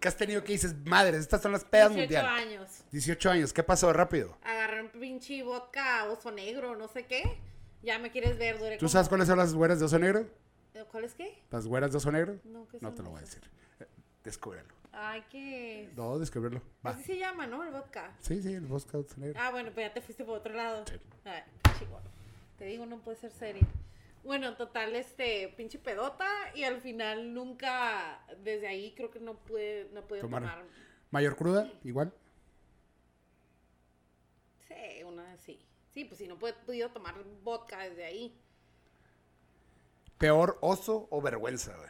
¿Qué has tenido que dices, madre, estas son las pedas 18 mundial? años. 18 años, ¿qué pasó rápido? Agarré un pinche vodka oso negro, no sé qué. Ya me quieres ver, duré ¿Tú como- sabes cuáles son las güeras de oso negro? Eh, ¿Cuál es qué? ¿Las güeras de oso negro? No, ¿qué No te lo voy a decir. Eh, Descúbrelo. Ay, ¿qué? No, descubrirlo. Va. Así se llama, ¿no? El vodka. Sí, sí, el vodka de oso negro. Ah, bueno, pues ya te fuiste por otro lado. Sí. Ay, chihuahua. Te digo, no puede ser serio. Bueno, total, este, pinche pedota. Y al final nunca, desde ahí creo que no pude, no pude Tomar. tomar. Mayor cruda, igual. Sí, una sí. Sí, pues si no pude, podido tomar vodka desde ahí. Peor oso o vergüenza, güey.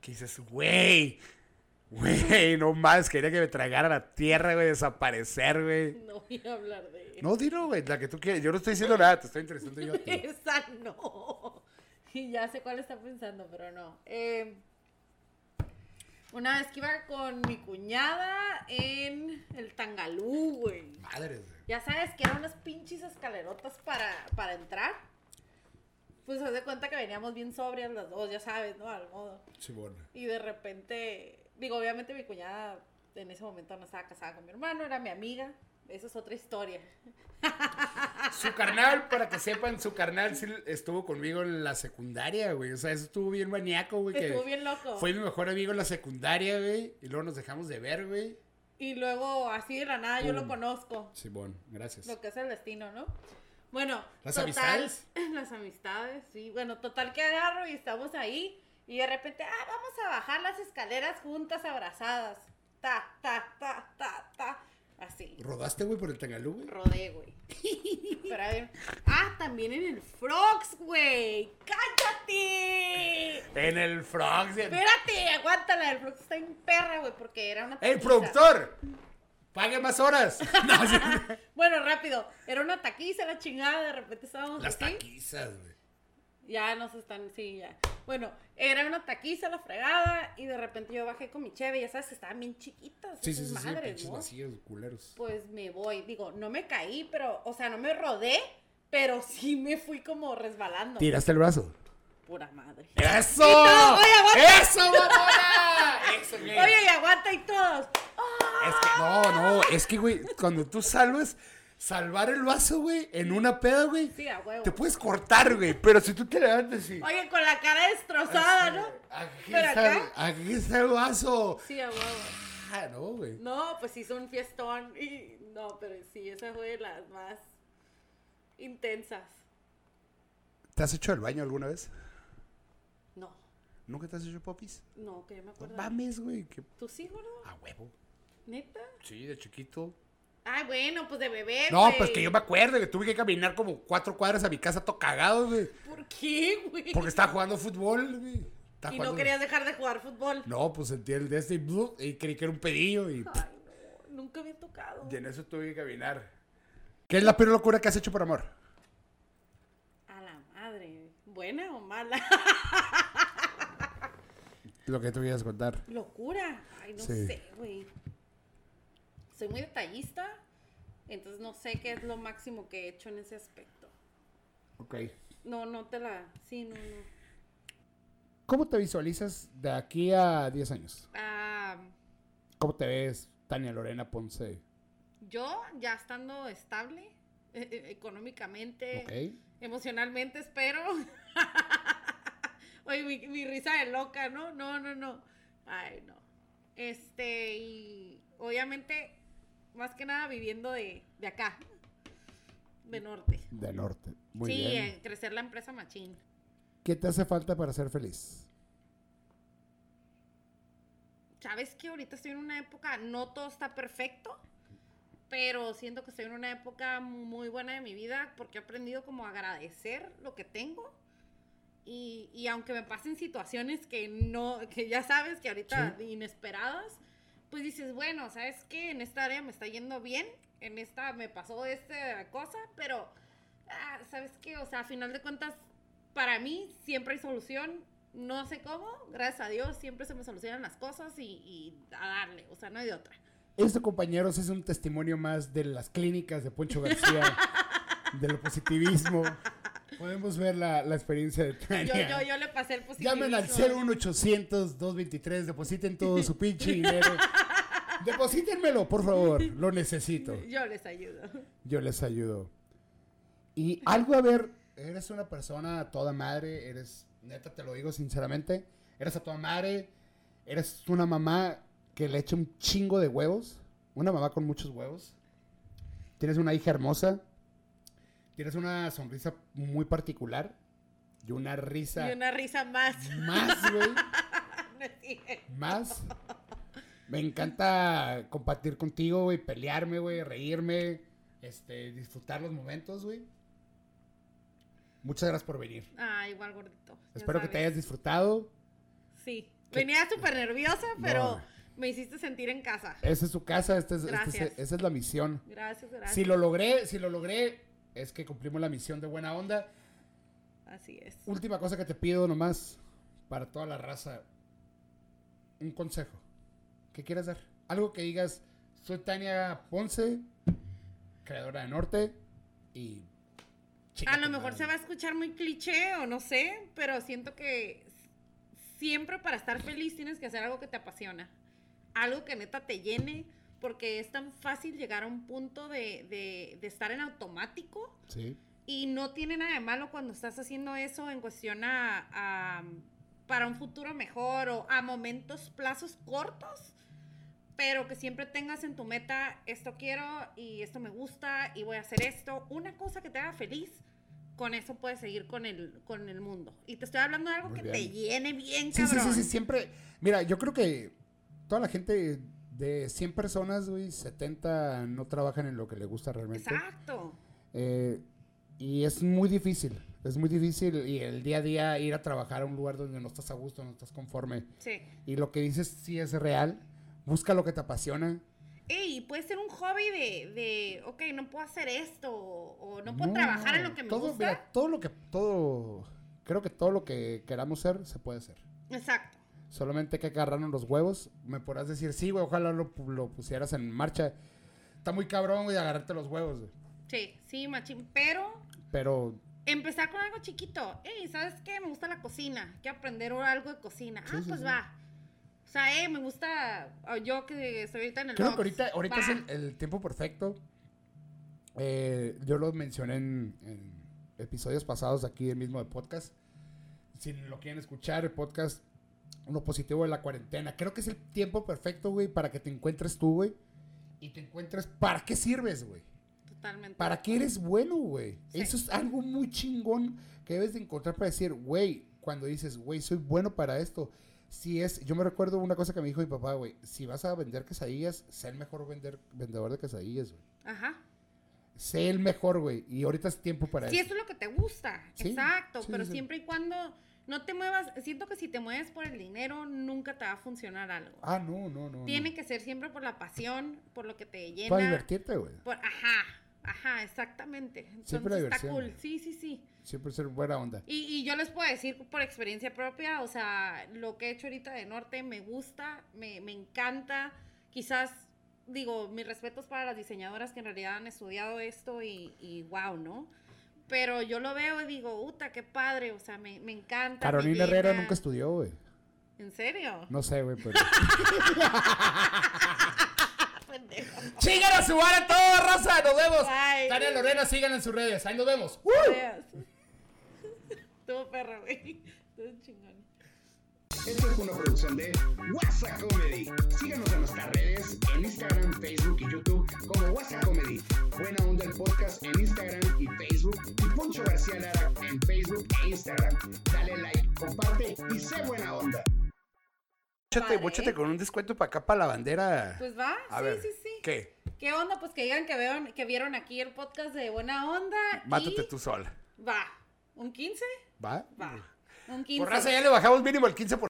Que dices, güey, güey, no más, quería que me tragara la tierra, güey, desaparecer, güey. No voy a hablar de No, dilo, güey, la que tú quieres. Yo no estoy diciendo nada, te estoy interesando yo a ti. *laughs* Esa no. *laughs* Y ya sé cuál está pensando, pero no. Eh, una vez que iba con mi cuñada en el Tangalú, güey. Madres, güey. Ya sabes que eran unas pinches escalerotas para, para entrar. Pues haz de cuenta que veníamos bien sobrias las dos, ya sabes, ¿no? Al modo. Chibón. Y de repente, digo, obviamente mi cuñada en ese momento no estaba casada con mi hermano, era mi amiga. Eso es otra historia. *laughs* Su carnal, para que sepan, su carnal sí estuvo conmigo en la secundaria, güey. O sea, eso estuvo bien maníaco, güey. que Estuvo bien loco. Fue mi mejor amigo en la secundaria, güey. Y luego nos dejamos de ver, güey. Y luego, así de la nada, yo lo conozco. Simón, gracias. Lo que es el destino, ¿no? Bueno, ¿Las total- amistades? *laughs* Las amistades, sí. Bueno, total que agarro y estamos ahí. Y de repente, ah, vamos a bajar las escaleras juntas, abrazadas. Ta, ta, ta, ta, ta. Así. ¿Rodaste, güey, por el Tangalú, güey? Rodé, güey. Pero a ver. Ah, también en el Frogs, güey. ¡Cállate! En el Frogs. en- Espérate, aguántala. El Frogs está en perra, güey, porque era una. ¡Ey, taquiza. productor! ¡Pague más horas! *laughs* No, sí. Bueno, rápido. Era una taquiza, la chingada. De repente estábamos Las así. taquizas, güey. Ya nos están, sí, ya. Bueno, era una taquiza la fregada y de repente yo bajé con mi cheve, ya sabes, estaban bien chiquitas Sí, sí, esas sí, sí, madres, pinches ¿no? vacíos, culeros. Pues me voy, digo, no me caí, pero, o sea, no me rodé, pero sí me fui como resbalando. ¿Tiraste el brazo? Pura madre. ¡Eso! Y todo, oye, aguanta. ¡Eso, mamona! Eso. Oye, y aguanta y todos. Es que, no, no, es que, güey, cuando tú salves, salvar el vaso, güey, en una peda, güey, Sí, a huevo. te puedes cortar, güey, pero si tú te levantas y... Oye, con la cara destrozada, ¿no? Aquí está, acá- aquí está el vaso. Sí, a huevo. Ah, no, güey. No, pues hizo un fiestón y no, pero sí, esa fue de las más intensas. ¿Te has hecho el baño alguna vez? No, ¿Nunca te has hecho popis? no, que yo me No acuerdo. mames, güey. que- ¿Tú sí, gordo? A huevo. ¿Neta? Sí, de chiquito. Ay, bueno, pues de bebé, No, pues que yo me acuerdo que tuve que caminar como cuatro cuadras a mi casa todo cagado, güey. ¿Por qué, güey? Porque estaba jugando fútbol, güey. Y no querías dejar de jugar fútbol. No, pues sentí el de este y, creí que era un pedillo y, Ay, no, nunca había tocado. y en eso tuve que caminar. ¿Qué es la peor locura que has hecho por amor? A la madre, ¿buena o mala? Lo que tú quieras contar. Locura. Ay, no Sí. sé, güey. Soy muy detallista, entonces no sé qué es lo máximo que he hecho en ese aspecto. Ok. No, no te la. Sí, no, no. ¿Cómo te visualizas de aquí a 10 años? Ah, ¿Cómo te ves, Tania Lorena Ponce? yo ya estando estable eh, eh, económicamente, Ok. emocionalmente, espero. *laughs* Oye, mi, mi risa de loca, ¿no? No, no, no. Ay, no. Este, y obviamente, más que nada viviendo de, de acá, de norte. De norte. Muy sí, bien. eh, crecer la empresa machín. ¿Qué te hace falta para ser feliz? Sabes que ahorita estoy en una época, no todo está perfecto, pero siento que estoy en una época muy buena de mi vida porque he aprendido como a agradecer lo que tengo. Y, y aunque me pasen situaciones que no, que ya sabes que ahorita inesperadas, pues dices, bueno, ¿sabes qué? En esta área me está yendo bien, en esta me pasó esta cosa, pero, ah, ¿sabes qué? O sea, a final de cuentas, para mí siempre hay solución. No sé cómo, gracias a Dios, siempre se me solucionan las cosas y, y a darle, o sea, no hay de otra. Esto, compañeros, es un testimonio más de las clínicas de Poncho García, *laughs* del positivismo. Podemos ver la, la experiencia de Yo, Tania. yo, yo le pasé el positivo. Llamen al 01800-223, depositen todo su pinche *laughs* dinero. Deposítenmelo, por favor, lo necesito. Yo les ayudo. Yo les ayudo. Y algo, a ver, eres una persona a toda madre, eres, neta te lo digo sinceramente, eres a toda madre, eres una mamá que le echa un chingo de huevos, una mamá con muchos huevos, tienes una hija hermosa, tienes una sonrisa muy particular y una risa Y una risa más. más, güey, *laughs* No más. Me encanta compartir contigo, güey, pelearme, güey, reírme, este, disfrutar los momentos, güey. Muchas gracias por venir. Ah, igual gordito. Espero que te hayas disfrutado. Sí. Venía súper nerviosa, pero No. me hiciste sentir en casa. Esa es su casa, esta es, esta es- esa es la misión. Gracias, gracias. Si lo logré, si lo logré, es que cumplimos la misión de buena onda. Así es. Última cosa que te pido nomás para toda la raza. Un consejo. ¿Qué quieres dar? Algo que digas, soy Tania Ponce, creadora de Norte y... A lo mejor madre. se va a escuchar muy cliché o no sé, pero siento que siempre para estar feliz tienes que hacer algo que te apasiona. Algo que neta te llene, porque es tan fácil llegar a un punto de, de- de estar en automático Sí. y no tiene nada de malo cuando estás haciendo eso en cuestión a, a- para un futuro mejor o a momentos, plazos cortos, pero que siempre tengas en tu meta esto quiero y esto me gusta y voy a hacer esto, una cosa que te haga feliz. Con eso puedes seguir con el, con el mundo. Y te estoy hablando de algo Muy que bien. te llene bien, Sí, sí, sí, sí, siempre. Mira, yo creo que toda la gente de 100 personas, güey, 70 no trabajan en lo que le gusta realmente. Exacto. Eh, y es muy difícil, es muy difícil y el día a día ir a trabajar a un lugar donde no estás a gusto, no estás conforme. Sí. Y lo que dices sí es real. Busca lo que te apasiona. Ey, puede ser un hobby de, de, ok, no puedo hacer esto o, o no puedo No, trabajar en lo que me todo, gusta. mira, todo lo que, todo, creo que todo lo que queramos ser se puede hacer. Exacto. Solamente hay que agarrarnos los huevos. Me podrás decir, sí, güey, ojalá lo, lo pusieras en marcha. Está muy cabrón, güey, agarrarte los huevos, güey. Sí, sí, machín. Pero Pero empezar con algo chiquito. Ey, ¿sabes qué? Me gusta la cocina. Quiero aprender algo de cocina. Sí, ah, sí, pues sí. va. O sea, eh, me gusta. o Yo que estoy ahorita en el creo que box, ahorita, ahorita va. es el, el tiempo perfecto. Eh, yo lo mencioné en, en episodios pasados aquí del mismo de podcast. Si lo quieren escuchar, el podcast Uno Positivo de la Cuarentena. Creo que es el tiempo perfecto, güey, para que te encuentres tú, güey. Y te encuentres para qué sirves, güey. Totalmente. ¿Para qué eres bueno, güey? Sí. Eso es algo muy chingón que debes de encontrar para decir, güey, cuando dices, güey, soy bueno para esto. Si es, yo me recuerdo una cosa que me dijo mi papá, güey, si vas a vender quesadillas, sé el mejor vender, vendedor de quesadillas, güey. Ajá. Sé el mejor, güey, y ahorita es tiempo para Si eso. eso es lo que te gusta. Sí, Exacto. sí, pero sí, sí. siempre y cuando no te muevas. Siento que si te mueves por el dinero, nunca te va a funcionar algo. Ah, no, no, no. Tiene no. que ser siempre por la pasión, por lo que te llena. Para divertirte, güey. Por, ajá, ajá, exactamente. Entonces Siempre la está diversión, cool. güey. Sí, sí, sí. Siempre ser buena onda. Y, y yo les puedo decir por experiencia propia, o sea, lo que he hecho ahorita de Norte me gusta, me, me encanta. Quizás, digo, mis respetos para las diseñadoras que en realidad han estudiado esto y, y wow, ¿no? Pero yo lo veo y digo, uta, qué padre, o sea, me, me encanta. me Carolina Herrera nunca estudió, güey. ¿En serio? No sé, güey, pero. Pendejo. ¡Sigan a su a todos, raza! ¡Nos vemos! Bye. Tania Lorena, sigan en sus redes. Ahí nos vemos. Veas. Estuvo perro, güey. Estuvo chingón. Esto es una producción de WhatsApp Comedy. Síganos en nuestras redes, en Instagram, Facebook y YouTube como WhatsApp Comedy. Buena Onda el podcast en Instagram y Facebook. Y Poncho García Lara en Facebook e Instagram. Dale like, comparte y sé buena onda. Padre. Bóchate con un descuento para acá, para la bandera. Pues va, A sí, ver, sí, sí. ¿Qué? ¿Qué onda? Pues que digan que vieron, que vieron aquí el podcast de Buena Onda. y Mátate tú sola. Va. ¿Un 15? ¿Va? Va. Un 15. Por raza ya le bajamos mínimo el 15%.